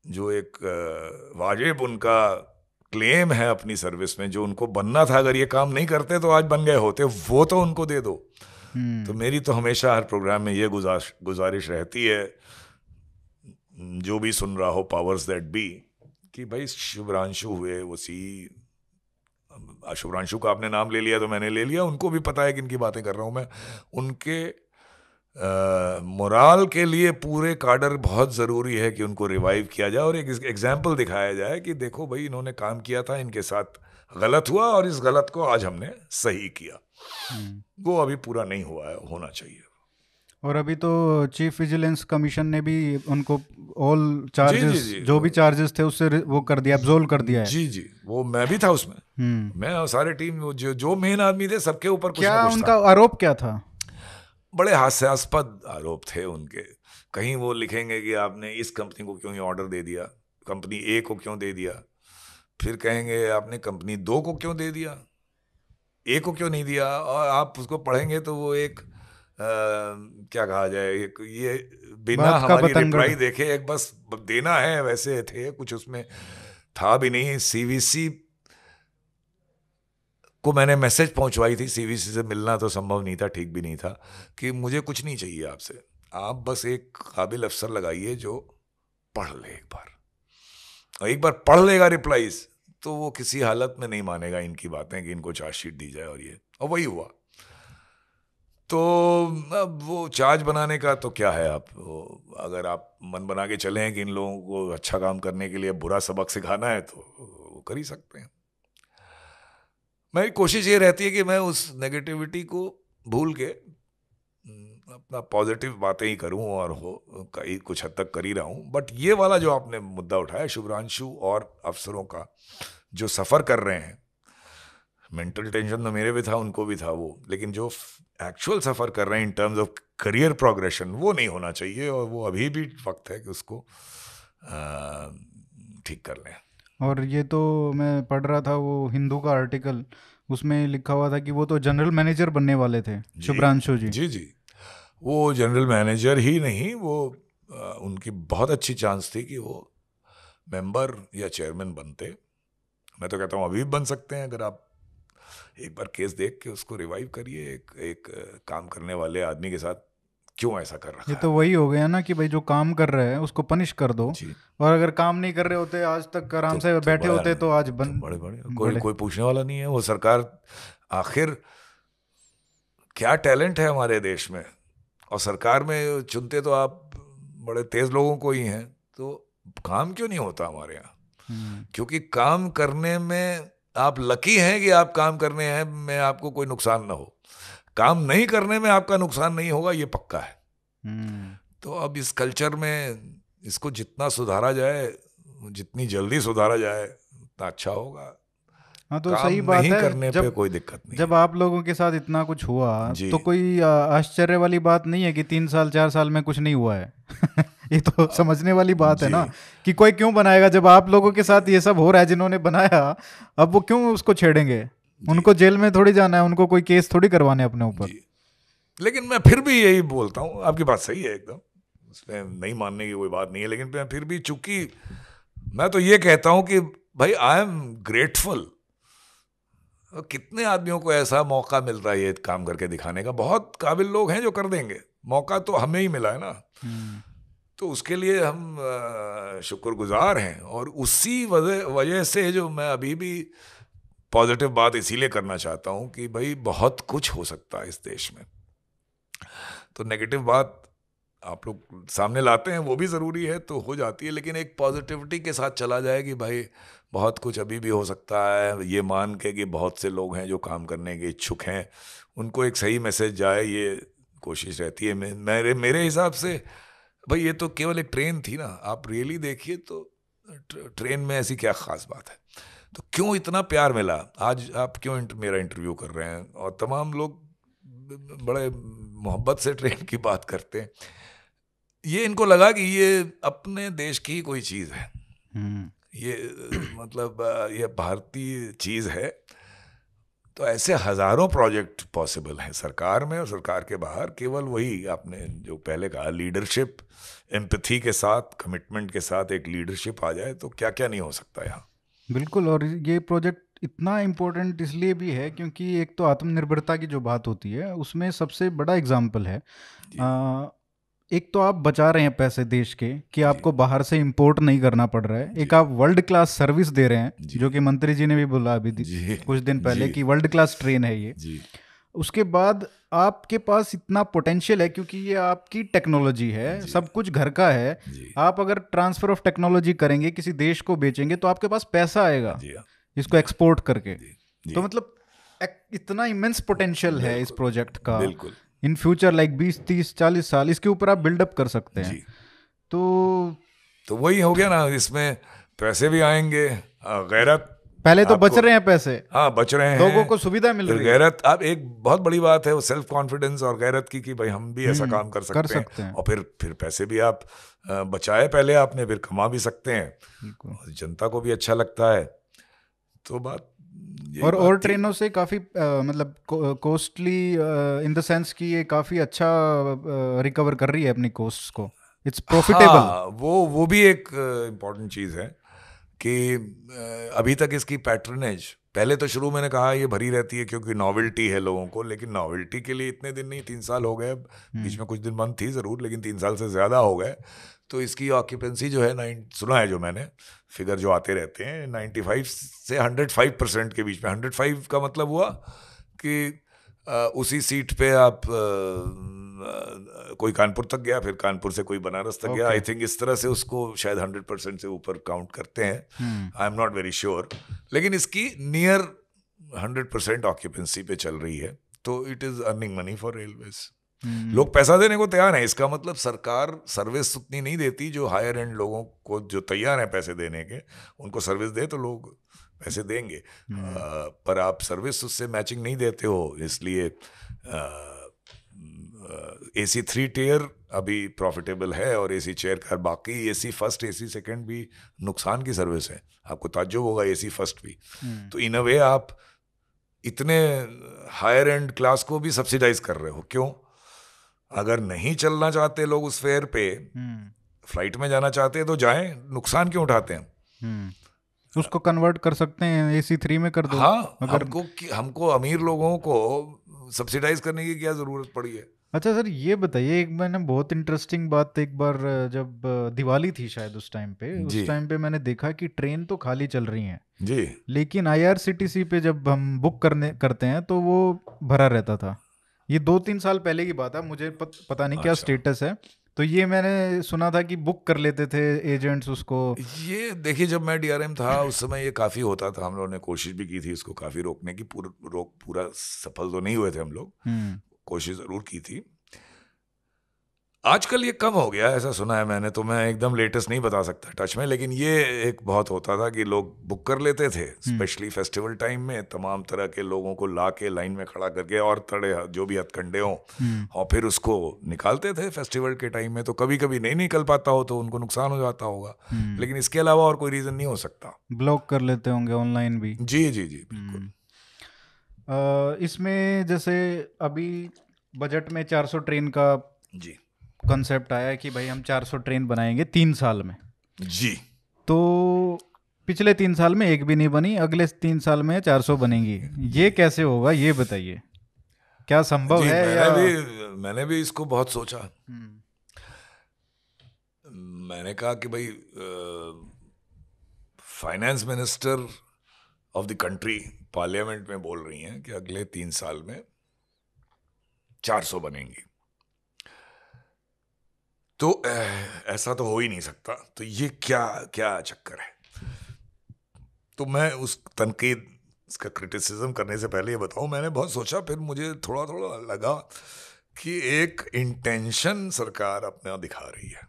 [SPEAKER 2] जो एक वाजिब उनका क्लेम है अपनी सर्विस में जो उनको बनना था अगर ये काम नहीं करते तो आज बन गए होते वो तो उनको दे दो। तो मेरी तो हमेशा हर प्रोग्राम में ये गुजार गुजारिश रहती है, जो भी सुन रहा हो पावर्स दैट बी कि भाई शुभ्रांशु हुए सी शुभ्रांशु का आपने नाम ले लिया तो मैंने ले लिया, उनको भी पता है कि इनकी बातें कर रहा हूँ मैं। उनके मोराल के लिए पूरे काडर बहुत ज़रूरी है कि उनको रिवाइव किया जाए और एक एग्ज़ाम्पल दिखाया जाए कि देखो भाई इन्होंने काम किया था, इनके साथ गलत हुआ और इस गलत को आज हमने सही किया। हम्म। वो अभी पूरा नहीं हुआ है होना चाहिए।
[SPEAKER 1] और अभी तो चीफ विजिलेंस कमीशन ने भी उनको ऑल चार्जेस जो भी चार्जेस थे उससे वो कर दिया एब्जोल्व कर दिया है।
[SPEAKER 2] जी जी। वो मैं भी था उसमें। हम्म। मैं और सारे टीम जो जो मेन आदमी थे सबके ऊपर
[SPEAKER 1] क्या कुछ उनका आरोप क्या था?
[SPEAKER 2] बड़े हास्यास्पद आरोप थे उनके। कहीं वो लिखेंगे कि आपने इस कंपनी को क्यों ऑर्डर दे दिया? कंपनी ए को क्यों दे दिया? फिर कहेंगे आपने कंपनी दो को क्यों दे दिया? एक को क्यों नहीं दिया? और आप उसको पढ़ेंगे तो वो एक आ, क्या कहा जाए एक ये बिना हमारी रिप्लाई देखे एक बस देना है वैसे थे कुछ उसमें था भी नहीं। सीवीसी को मैंने मैसेज पहुंचवाई थी सीवीसी से मिलना तो संभव नहीं था ठीक भी नहीं था कि मुझे कुछ नहीं चाहिए आपसे। आप बस एक काबिल अफसर लगाइए जो पढ़ ले एक बार। और एक बार पढ़ लेगा रिप्लाईज तो वो किसी हालत में नहीं मानेगा इनकी बातें कि इनको चार्जशीट दी जाए और ये। और वही हुआ। तो अब वो चार्ज बनाने का तो क्या है आप? अगर आप मन बना के चले हैं कि इन लोगों को अच्छा काम करने के लिए बुरा सबक सिखाना है तो वो कर ही सकते हैं। मेरी कोशिश ये रहती है कि मैं उस नेगेटिविटी को भूल के अपना पॉजिटिव बातें ही करूँ और हो कई कुछ हद तक कर ही रहा हूँ। बट ये वाला जो आपने मुद्दा उठाया शुभ्रांशु और अफसरों का जो सफ़र कर रहे हैं मेंटल टेंशन तो मेरे भी था उनको भी था वो। लेकिन जो एक्चुअल सफ़र कर रहे हैं in terms of career progression वो नहीं होना चाहिए और वो अभी भी वक्त है कि उसको ठीक कर लें।
[SPEAKER 1] और ये तो मैं पढ़ रहा था वो हिंदू का आर्टिकल उसमें लिखा हुआ था कि वो तो जनरल मैनेजर बनने वाले थे शुभ्रांशु जी।
[SPEAKER 2] जी जी। वो जनरल मैनेजर ही नहीं वो आ, उनकी बहुत अच्छी चांस थी कि वो मेंबर या चेयरमैन बनते। मैं तो कहता हूँ अभी भी बन सकते हैं अगर आप एक बार केस देख के उसको रिवाइव करिए एक एक काम करने वाले आदमी के साथ क्यों ऐसा कर रहा
[SPEAKER 1] है? ये तो वही हो गया ना कि भाई जो काम कर रहे हैं उसको पनिश कर दो। और अगर काम नहीं कर रहे होते आज तक आराम तो, से तो बैठे होते तो आज बन
[SPEAKER 2] तो बड़े बड़े। कोई कोई पूछने वाला नहीं है वो सरकार आखिर क्या टैलेंट है हमारे देश में? और सरकार में चुनते तो आप बड़े तेज लोगों को ही हैं तो काम क्यों नहीं होता हमारे यहाँ? हम्म। क्योंकि काम करने में आप लकी हैं कि आप काम करने हैं में आपको कोई नुकसान ना हो। काम नहीं करने में आपका नुकसान नहीं होगा ये पक्का है।
[SPEAKER 1] हम्म,
[SPEAKER 2] तो अब इस कल्चर में इसको जितना सुधारा जाए जितनी जल्दी सुधारा जाए उतना अच्छा होगा।
[SPEAKER 1] हाँ तो सही बात
[SPEAKER 2] नहीं
[SPEAKER 1] है
[SPEAKER 2] करने
[SPEAKER 1] जब, पे
[SPEAKER 2] कोई दिक्कत नहीं
[SPEAKER 1] जब आप लोगों के साथ इतना कुछ हुआ तो कोई आश्चर्य वाली बात नहीं है कि तीन साल चार साल में कुछ नहीं हुआ है। ये तो समझने वाली बात है ना कि कोई क्यों बनाएगा? जब आप लोगों के साथ ये सब हो रहा है जिन्होंने बनाया अब वो क्यों उसको छेड़ेंगे? उनको जेल में थोड़ी जाना है उनको कोई केस थोड़ी करवाने अपने ऊपर।
[SPEAKER 2] लेकिन मैं फिर भी यही बोलता हूँ आपकी बात सही है एकदम। उसमें नहीं मानने की कोई बात नहीं है लेकिन मैं फिर भी चूँकि मैं तो ये कहता हूँ कि भाई आई एम ग्रेटफुल कितने आदमियों को ऐसा मौका मिल रहा है ये काम करके दिखाने का? बहुत काबिल लोग हैं जो कर देंगे। मौका तो हमें ही मिला है ना।
[SPEAKER 1] हम्म,
[SPEAKER 2] तो उसके लिए हम शुक्रगुजार हैं और उसी वजह वजह से जो मैं अभी भी पॉजिटिव बात इसीलिए करना चाहता हूँ कि भाई बहुत कुछ हो सकता है इस देश में। तो नेगेटिव बात आप लोग सामने लाते हैं वो भी ज़रूरी है तो हो जाती है लेकिन एक पॉजिटिविटी के साथ चला जाए कि भाई बहुत कुछ अभी भी हो सकता है। ये मान के कि बहुत से लोग हैं जो काम करने के इच्छुक हैं उनको एक सही मैसेज जाए ये कोशिश रहती है। मेरे मेरे हिसाब से भाई ये तो केवल एक ट्रेन थी ना। आप रियली देखिए तो ट्रेन में ऐसी क्या ख़ास बात है? तो क्यों इतना प्यार मिला? आज आप क्यों इंट, मेरा इंटरव्यू कर रहे हैं? और तमाम लोग बड़े मोहब्बत से ट्रेन की बात करते हैं। ये इनको लगा कि ये अपने देश की ही कोई चीज़ है।
[SPEAKER 1] हम्म,
[SPEAKER 2] ये मतलब ये भारतीय चीज़ है। तो ऐसे हज़ारों प्रोजेक्ट पॉसिबल हैं सरकार में और सरकार के बाहर। केवल वही आपने जो पहले कहा लीडरशिप एम्पथी के साथ कमिटमेंट के साथ एक लीडरशिप आ जाए तो क्या क्या नहीं हो सकता यहाँ?
[SPEAKER 1] बिल्कुल और ये प्रोजेक्ट इतना इम्पोर्टेंट इसलिए भी है क्योंकि एक तो आत्मनिर्भरता की जो बात होती है उसमें सबसे बड़ा एग्ज़ाम्पल है। एक तो आप बचा रहे हैं पैसे देश के कि आपको बाहर से इंपोर्ट नहीं करना पड़ रहा है। एक आप वर्ल्ड क्लास सर्विस दे रहे हैं
[SPEAKER 2] जो।
[SPEAKER 1] कि मंत्री जी ने भी बोला अभी कुछ दिन पहले कि वर्ल्ड क्लास ट्रेन है ये। उसके बाद आपके पास इतना पोटेंशियल है क्योंकि ये आपकी टेक्नोलॉजी है सब कुछ घर का है। आप अगर ट्रांसफ़र ऑफ़ टेक्नोलॉजी करेंगे किसी देश को बेचेंगे तो आपके पास पैसा आएगा इसको एक्सपोर्ट करके। तो मतलब इतना इमेंस पोटेंशियल है इस प्रोजेक्ट का।
[SPEAKER 2] बिल्कुल।
[SPEAKER 1] इन फ्यूचर लाइक बीस तीस चालीस साल इसके ऊपर आप बिल्डअप कर सकते हैं। तो
[SPEAKER 2] तो वही हो गया ना इसमें पैसे भी आएँगे गैरत
[SPEAKER 1] पहले तो बच रहे हैं पैसे।
[SPEAKER 2] हाँ बच रहे हैं।
[SPEAKER 1] लोगों को सुविधा मिल रही है।
[SPEAKER 2] गैरत अब एक बहुत बड़ी बात है वो सेल्फ कॉन्फिडेंस और गैरत की कि भाई हम भी ऐसा काम कर सकते,
[SPEAKER 1] हम्म, कर सकते
[SPEAKER 2] हैं।
[SPEAKER 1] हैं।
[SPEAKER 2] और फिर फिर पैसे भी आप बचाए पहले आपने फिर कमा भी सकते हैं। जनता को भी अच्छा लगता है। तो बात
[SPEAKER 1] और और ट्रेनों से काफ़ी मतलब कॉस्टली इन द सेंस कि ये काफ़ी अच्छा रिकवर कर रही है अपनी कॉस्ट्स को। इट्स प्रॉफिटेबल
[SPEAKER 2] हाँ, वो वो भी एक इम्पोर्टेंट चीज़ है कि अभी तक इसकी पैटर्नेज पहले तो शुरू मैंने कहा ये भरी रहती है क्योंकि नॉवेल्टी है लोगों को लेकिन नॉवेल्टी के लिए इतने दिन नहीं तीन साल हो गए। बीच में कुछ दिन बंद थी ज़रूर लेकिन तीन साल से ज़्यादा हो गए। तो इसकी ऑक्यूपेंसी जो है नाइन सुना है जो मैंने फिगर जो आते रहते हैं 95 से 105 परसेंट के बीच में। 105 का मतलब हुआ कि उसी सीट पे आप कोई कानपुर तक गया फिर कानपुर से कोई बनारस तक
[SPEAKER 1] okay.
[SPEAKER 2] गया आई थिंक इस तरह से उसको शायद 100 परसेंट से ऊपर काउंट करते हैं। I am not very sure लेकिन इसकी नियर 100 परसेंट ऑक्यूपेंसी पे चल रही है। तो it is earning money for railways लोग पैसा देने को तैयार हैं। इसका मतलब सरकार सर्विस उतनी नहीं देती जो हायर एंड लोगों को जो तैयार हैं पैसे देने के। उनको सर्विस दे तो लोग पैसे देंगे। अ, पर आप सर्विस उससे मैचिंग नहीं देते हो। इसलिए ए सी थ्री टेयर अभी प्रॉफिटेबल है और ए सी चेयर का बाकी ए सी फ़र्स्ट ए सी सेकेंड भी नुकसान की सर्विस है। आपको ताज्जुब होगा ए सी फ़र्स्ट भी। तो इन अ वे आप इतने हायर एंड क्लास को भी सब्सिडाइज कर रहे हो। क्यों? अगर नहीं चलना चाहते लोग उस फेयर पे फ़्लाइट में जाना चाहते हैं तो जाए नुकसान क्यों उठाते हैं?
[SPEAKER 1] उसको कन्वर्ट कर सकते हैं एसी थ्री में कर दो।
[SPEAKER 2] हाँ
[SPEAKER 1] अगर
[SPEAKER 2] हमको हमको अमीर लोगों को सब्सिडाइज करने की क्या ज़रूरत पड़ी है?
[SPEAKER 1] अच्छा सर ये बताइए एक मैंने बहुत इंटरेस्टिंग बात एक बार जब दिवाली थी शायद उस टाइम पे उस टाइम पे मैंने देखा कि ट्रेन तो खाली चल रही हैं।
[SPEAKER 2] जी।
[SPEAKER 1] लेकिन आईआरसीटीसी पे जब हम बुक करने करते हैं तो वो भरा रहता था। ये दो तीन साल पहले की बात है मुझे पत, पता नहीं क्या
[SPEAKER 2] अच्छा।
[SPEAKER 1] स्टेटस है। तो ये मैंने सुना था कि बुक कर लेते थे एजेंट्स उसको।
[SPEAKER 2] ये देखिए जब मैं डीआरएम था उस समय ये काफ़ी होता था हम लोगों ने कोशिश भी की थी इसको काफ़ी रोकने की पूरा रोक पूरा सफल तो नहीं हुए थे हम लोग।
[SPEAKER 1] हम्म।
[SPEAKER 2] कोशिश ज़रूर की थी। आजकल ये कम हो गया? ऐसा सुना है मैंने तो मैं एकदम लेटेस्ट नहीं बता सकता टच में लेकिन ये एक बहुत होता था कि लोग बुक कर लेते थे स्पेशली फेस्टिवल टाइम में तमाम तरह के लोगों को ला के लाइन में खड़ा करके और तड़े जो भी हथकंडे हों और फिर उसको निकालते थे फेस्टिवल के टाइम में तो कभी कभी नहीं निकल पाता हो तो उनको नुकसान हो जाता होगा। लेकिन इसके अलावा और कोई रीज़न नहीं हो सकता।
[SPEAKER 1] ब्लॉक कर लेते होंगे ऑनलाइन भी।
[SPEAKER 2] जी जी जी बिल्कुल।
[SPEAKER 1] इसमें जैसे अभी बजट में 400 ट्रेन का
[SPEAKER 2] जी।
[SPEAKER 1] कॉन्सेप्ट आया कि भाई हम 400 ट्रेन बनाएँगे तीन साल में।
[SPEAKER 2] जी।
[SPEAKER 1] तो पिछले तीन साल में एक भी नहीं बनी अगले तीन साल में 400 बनेंगी। ये कैसे होगा ये बताइए। क्या संभव है
[SPEAKER 2] मैंने
[SPEAKER 1] या
[SPEAKER 2] भी मैंने भी इसको बहुत सोचा।
[SPEAKER 1] हम्म,
[SPEAKER 2] मैंने कहा कि भाई finance minister of the country parliament में बोल रही हैं कि अगले तीन साल में 400 बनेंगी। तो ऐसा तो हो ही नहीं सकता। तो ये क्या क्या चक्कर है? तो मैं उस तनकीद इसका क्रिटिसिज्म करने से पहले ये बताऊँ, मैंने बहुत सोचा, फिर मुझे थोड़ा थोड़ा लगा कि एक इंटेंशन सरकार अपना दिखा रही है।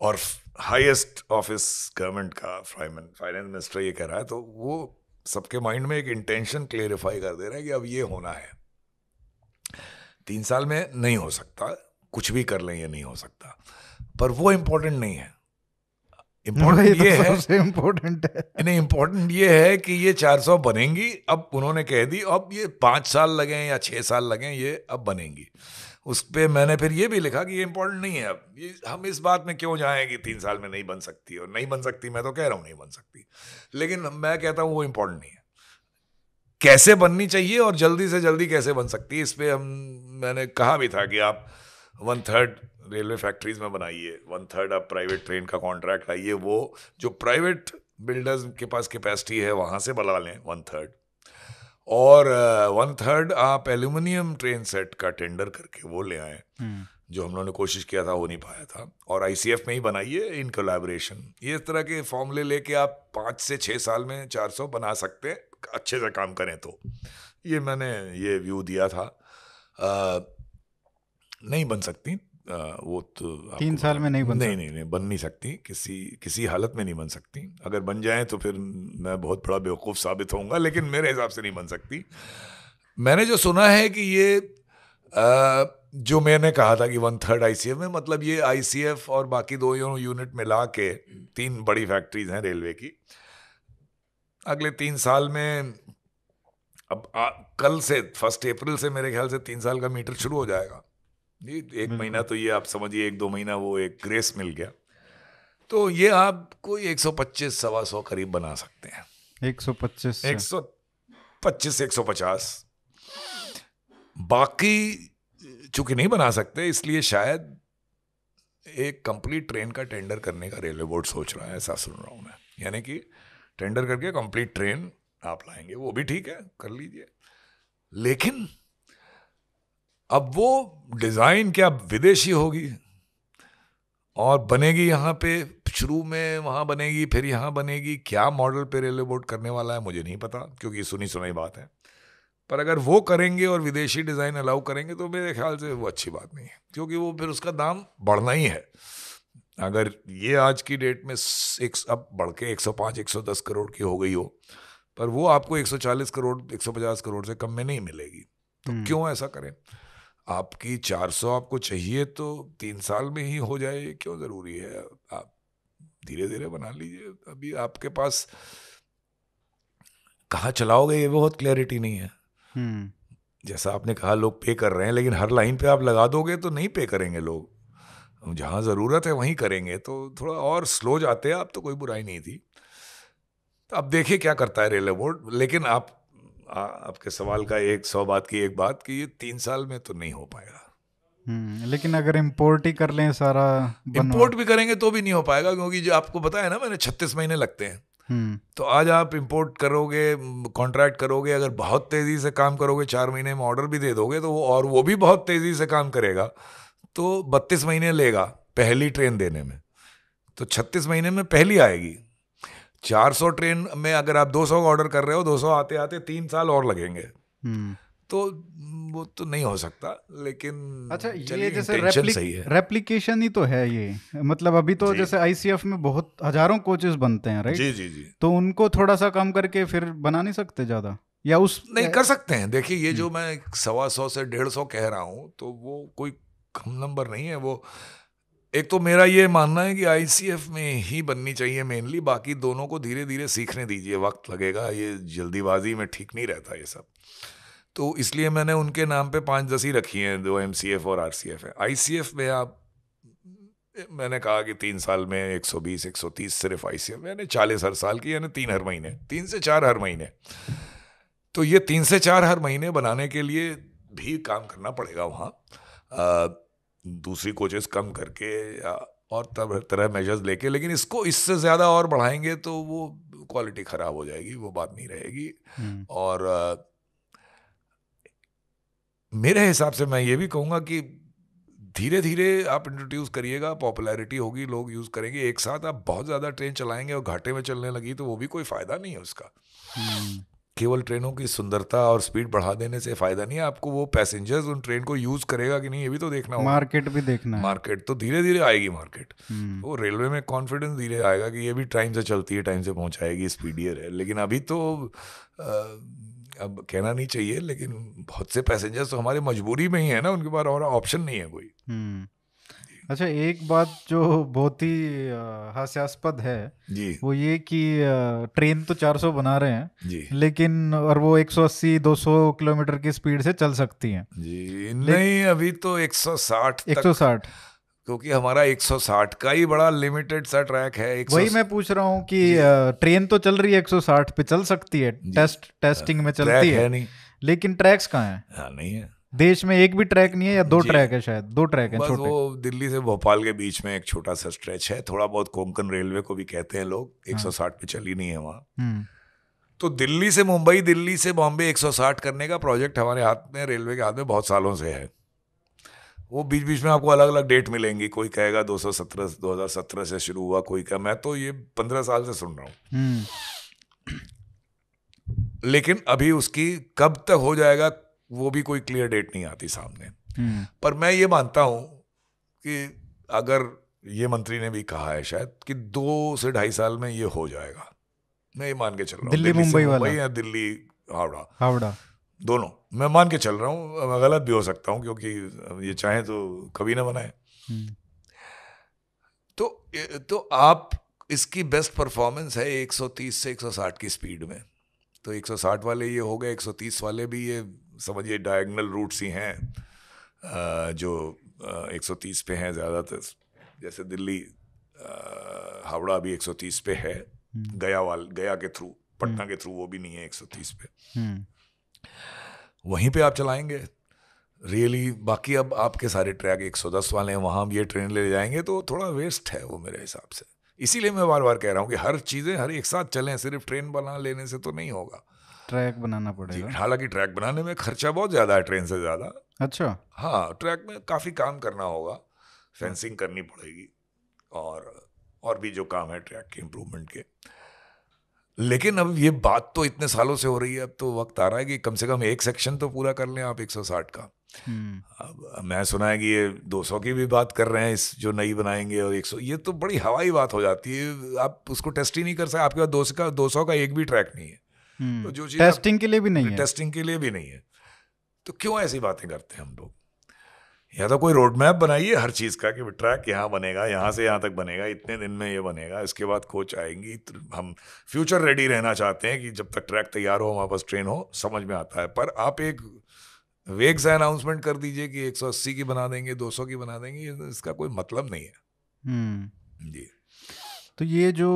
[SPEAKER 2] और हाईएस्ट ऑफ़िस गवर्नमेंट का फाइनेंस मिनिस्टर ये कह रहा है तो वो सबके माइंड में एक इंटेंशन क्लेरिफाई कर दे रहा है कि अब ये होना है। तीन साल में नहीं हो सकता। कुछ भी कर लें ये नहीं हो सकता। पर वो इम्पोर्टेंट नहीं है। इम्पोर्टेंट
[SPEAKER 1] तो
[SPEAKER 2] ये है
[SPEAKER 1] सबसे इम्पोर्टेंट है।
[SPEAKER 2] नहीं इम्पोर्टेंट ये है कि ये 400 बनेंगी अब उन्होंने कह दी अब ये पाँच साल लगें या छः साल लगें ये अब बनेंगी। उस पर मैंने फिर ये भी लिखा कि ये इम्पोर्टेंट नहीं है अब ये हम इस बात में क्यों जाएँ कि तीन साल में नहीं बन सकती और नहीं बन सकती मैं तो कह रहा हूँ नहीं बन सकती। लेकिन मैं कहता हूँ वो इम्पोर्टेंट नहीं है। कैसे बननी चाहिए और जल्दी से जल्दी कैसे बन सकती है इस पर हम मैंने कहा भी था कि आप वन थर्ड रेलवे फैक्ट्रीज में बनाइए वन थर्ड आप प्राइवेट ट्रेन का कॉन्ट्रैक्ट लाइए वो जो प्राइवेट बिल्डर्स के पास कैपेसिटी है वहाँ से बना लें वन थर्ड। और वन थर्ड आप एल्यूमिनियम ट्रेन सेट का टेंडर करके वो ले आए
[SPEAKER 1] हम्म,
[SPEAKER 2] जो हम लोगों ने कोशिश किया था हो नहीं पाया था। और आईसीएफ में ही बनाइए इन कोलैबोरेशन ये इस तरह के फॉर्मूले लेके आप पाँच से छः साल में चार सौ बना सकते हैं अच्छे से काम करें तो। ये मैंने ये व्यू दिया था। नहीं बन सकती वो तो
[SPEAKER 1] तीन साल में नहीं बन
[SPEAKER 2] नहीं नहीं नहीं बन नहीं सकती। किसी किसी हालत में नहीं बन सकती। अगर बन जाए तो फिर मैं बहुत बड़ा बेवकूफ़ साबित होऊँगा लेकिन मेरे हिसाब से नहीं बन सकती। मैंने जो सुना है कि ये अ, जो मैंने कहा था कि वन थर्ड आईसीएफ में मतलब ये आईसीएफ और बाकी दो यूनिट मिला के तीन बड़ी फैक्ट्रीज हैं रेलवे की। अगले तीन साल में अब आ, कल से फ़र्स्ट अप्रैल से मेरे ख्याल से तीन साल का मीटर शुरू हो जाएगा। जी एक महीना तो ये आप समझिए एक दो महीना वो एक ग्रेस मिल गया। तो ये आप कोई 125 सवा सौ करीब बना सकते हैं।
[SPEAKER 1] 125 से।
[SPEAKER 2] 125 150 बाकी चूँकि नहीं बना सकते इसलिए शायद एक कंप्लीट ट्रेन का टेंडर करने का रेलवे बोर्ड सोच रहा है ऐसा सुन रहा हूँ मैं। यानी कि टेंडर करके कंप्लीट ट्रेन आप लाएँगे वो भी ठीक है कर लीजिए। लेकिन अब वो डिज़ाइन क्या विदेशी होगी? और बनेगी यहाँ पे शुरू में वहाँ बनेगी फिर यहाँ बनेगी क्या मॉडल पे रेलवे बोर्ड करने वाला है मुझे नहीं पता क्योंकि सुनी सुनाई बात है। पर अगर वो करेंगे और विदेशी डिज़ाइन अलाउ करेंगे तो मेरे ख्याल से वो अच्छी बात नहीं है क्योंकि वो फिर उसका दाम बढ़ना ही है। अगर ये आज की डेट में एक अब बढ़ के 105 110 करोड़ की हो गई हो पर वो आपको 140 करोड़ 150 करोड़ से कम में नहीं मिलेगी। तो
[SPEAKER 1] हम्म।
[SPEAKER 2] क्यों ऐसा करें? आपकी 400 आपको चाहिए तो तीन साल में ही हो जाए क्यों ज़रूरी है? आप धीरे धीरे बना लीजिए। अभी आपके पास कहाँ चलाओगे ये बहुत क्लैरिटी नहीं है।
[SPEAKER 1] हम्म।
[SPEAKER 2] जैसा आपने कहा लोग पे कर रहे हैं लेकिन हर लाइन पे आप लगा दोगे तो नहीं पे करेंगे लोग। जहाँ ज़रूरत है वहीं करेंगे तो थोड़ा और स्लो जाते हैं आप तो कोई बुराई नहीं थी। तो अब देखिए क्या करता है रेलवे बोर्ड लेकिन आप आ, आपके सवाल का एक सौ बात की एक बात कि ये तीन साल में तो नहीं हो पाएगा।
[SPEAKER 1] हम्म, लेकिन अगर इम्पोर्ट ही कर लें सारा
[SPEAKER 2] इम्पोर्ट भी करेंगे तो भी नहीं हो पाएगा क्योंकि जो आपको बताया ना मैंने छत्तीस महीने लगते हैं।
[SPEAKER 1] हम्म।
[SPEAKER 2] तो आज आप इम्पोर्ट करोगे कॉन्ट्रैक्ट करोगे अगर बहुत तेज़ी से काम करोगे चार महीने में ऑर्डर भी दे दोगे तो वो और वो भी बहुत तेज़ी से काम करेगा। तो बत्तीस महीने लेगा पहली ट्रेन देने में। तो छत्तीस महीने में पहली आएगी। चार सौ ट्रेन में अगर आप दो सौ का ऑर्डर कर रहे हो दो सौ आते आते तीन साल और लगेंगे। हम्म। तो वो तो नहीं हो सकता लेकिन
[SPEAKER 1] अच्छा ये जैसे रेप्लिक, सही है। रेप्लिकेशन ही तो है ये। मतलब अभी तो जैसे आईसीएफ में बहुत हज़ारों कोचेस बनते हैं राइट
[SPEAKER 2] जी जी जी।
[SPEAKER 1] तो उनको थोड़ा सा कम करके फिर बना नहीं सकते ज़्यादा? या उस
[SPEAKER 2] नहीं कर सकते हैं। देखिए ये जो। मैं सवा सौ से डेढ़ सौ कह रहा हूँ तो वो कोई कम नंबर नहीं है। वो एक तो मेरा ये मानना है कि आईसीएफ में ही बननी चाहिए मेनली बाकी दोनों को धीरे धीरे सीखने दीजिए, वक्त लगेगा, ये जल्दीबाजी में ठीक नहीं रहता ये सब। तो इसलिए मैंने उनके नाम पे पाँच दस ही रखी हैं दो एम और आर सी है। आई में आप, मैंने कहा कि तीन साल में 120 130 सिर्फ़ आई सी मैंने चालीस हर साल की, यानी तीन हर महीने, तीन से चार हर महीने। तो ये तीन से चार हर महीने बनाने के लिए भी काम करना पड़ेगा वहाँ। दूसरी कोचेस कम करके या और तरह तरह मेजर्स लेके लेकिन इसको इससे ज़्यादा और बढ़ाएँगे तो वो क्वालिटी ख़राब हो जाएगी वो बात नहीं रहेगी हम्म। और मेरे हिसाब से मैं ये भी कहूँगा कि धीरे धीरे आप इंट्रोड्यूस करिएगा पॉपुलैरिटी होगी लोग यूज़ करेंगे एक साथ आप बहुत ज़्यादा ट्रेन चलाएँगे और घाटे में चलने लगी तो वो भी कोई फ़ायदा नहीं है उसका हम्म। केवल ट्रेनों की सुंदरता और स्पीड बढ़ा देने से फ़ायदा नहीं है आपको वो पैसेंजर्स उन ट्रेन को यूज़ करेगा कि नहीं ये भी तो देखना
[SPEAKER 1] होगा। मार्केट भी देखना
[SPEAKER 2] मार्केट तो धीरे धीरे आएगी मार्केट। हम्म। वो रेलवे में कॉन्फिडेंस धीरे आएगा कि ये भी टाइम से चलती है टाइम से पहुंचाएगी स्पीडियर है। लेकिन अभी तो आ, अब कहना नहीं चाहिए लेकिन बहुत से पैसेंजर्स तो हमारी मजबूरी में ही है ना उनके पास और ऑप्शन नहीं है कोई। हम्म।
[SPEAKER 1] अच्छा एक बात जो बहुत ही हास्यास्पद है
[SPEAKER 2] जी।
[SPEAKER 1] वो ये कि ट्रेन तो 400 बना रहे हैं
[SPEAKER 2] जी।
[SPEAKER 1] लेकिन और वो 180 200 किलोमीटर की स्पीड से चल सकती हैं।
[SPEAKER 2] जी नहीं अभी तो 160
[SPEAKER 1] 160
[SPEAKER 2] क्योंकि हमारा 160 का ही बड़ा लिमिटेड सा ट्रैक है
[SPEAKER 1] वही मैं पूछ रहा हूँ कि ट्रेन तो चल रही है 160 पे चल सकती है टेस्ट टेस्टिंग में चलती है, है नहीं। लेकिन ट्रैक्स कहाँ है?
[SPEAKER 2] हाँ नहीं है।
[SPEAKER 1] देश में एक भी ट्रैक नहीं है या दो ट्रैक है शायद? दो ट्रैक है छोटे।
[SPEAKER 2] वो दिल्ली से भोपाल के बीच में एक छोटा सा स्ट्रेच है। थोड़ा बहुत कोंकण रेलवे को भी कहते हैं लोग। 160 हाँ। पे चली नहीं है वहाँ। हम्म। तो दिल्ली से मुंबई दिल्ली से बॉम्बे 160 करने का प्रोजेक्ट हमारे हाथ में रेलवे के हाथ में बहुत सालों से है। वो बीच बीच में आपको अलग अलग डेट मिलेंगी। कोई कहेगा 217 2017 से शुरू हुआ कोई कह मैं तो ये पंद्रह साल से सुन रहा हूँ। हम्म। लेकिन अभी उसकी कब तक हो जाएगा वो भी कोई क्लियर डेट नहीं आती सामने। हम्म। पर मैं ये मानता हूँ कि अगर ये मंत्री ने भी कहा है शायद कि दो से ढाई साल में ये हो जाएगा। मैं ये मान के चल रहा हूँ।
[SPEAKER 1] दिल्ली मुंबई वाला।
[SPEAKER 2] या दिल्ली हावड़ा।
[SPEAKER 1] हावड़ा।
[SPEAKER 2] दोनों। मैं मान के चल रहा हूँ मैं गलत भी हो सकता हूँ क्योंकि ये चाहे तो कभी ना बनाए हम्म। तो तो आप इसकी बेस्ट परफॉर्मेंस है 130 से 160 की स्पीड में। तो 160 वाले ये हो गए 130 वाले भी ये समझिए डायगनल रूट्स ही हैं जो 130 पे हैं ज़्यादातर जैसे दिल्ली हावड़ा भी 130 पे है हम्म। गया वाल गया के थ्रू पटना हम्म। के थ्रू वो भी नहीं है 130 पे हम्म। वहीं पे आप चलाएँगे रियली really, बाकी अब आपके सारे ट्रैक 110 वाले हैं वहाँ ये ट्रेन ले जाएँगे तो थोड़ा वेस्ट है वो मेरे हिसाब से इसीलिए मैं बार बार कह रहा हूँ कि हर चीज़ें हर एक साथ चलें सिर्फ़ ट्रेन बना लेने से तो नहीं होगा
[SPEAKER 1] ट्रैक बनाना पड़ेगा।
[SPEAKER 2] हालाँकि ट्रैक बनाने में खर्चा बहुत ज़्यादा है ट्रेन से ज़्यादा।
[SPEAKER 1] अच्छा।
[SPEAKER 2] हाँ ट्रैक में काफ़ी काम करना होगा फेंसिंग करनी पड़ेगी और और भी जो काम है ट्रैक के इम्प्रूवमेंट के। लेकिन अब ये बात तो इतने सालों से हो रही है अब तो वक्त आ रहा है कि कम से कम एक सेक्शन तो पूरा कर लें आप 160 का। हम्म। अब मैं सुना है कि ये 200 की भी बात कर रहे हैं इस जो नई बनाएँगे और 100 ये तो बड़ी हवाई बात हो जाती है आप उसको टेस्ट ही नहीं कर सकते आपके पास दो सौ का दो का एक भी ट्रैक नहीं है।
[SPEAKER 1] तो जो चीज़ टेस्टिंग के लिए भी नहीं है।
[SPEAKER 2] टेस्टिंग के लिए भी नहीं है। तो क्यों ऐसी बातें करते हैं हम लोग? या तो कोई रोड मैप बनाइए हर चीज़ का कि ट्रैक यहाँ बनेगा यहाँ से यहाँ तक बनेगा इतने दिन में ये बनेगा इसके बाद कोच आएँगी तो हम फ्यूचर रेडी रहना चाहते हैं कि जब तक ट्रैक तैयार हो हमारे पास ट्रेन हो समझ में आता है। पर आप एक वेग से अनाउंसमेंट कर दीजिए कि 180 की बना देंगे 200 की बना देंगे इसका कोई मतलब नहीं है।
[SPEAKER 1] हम्म।
[SPEAKER 2] जी।
[SPEAKER 1] तो ये जो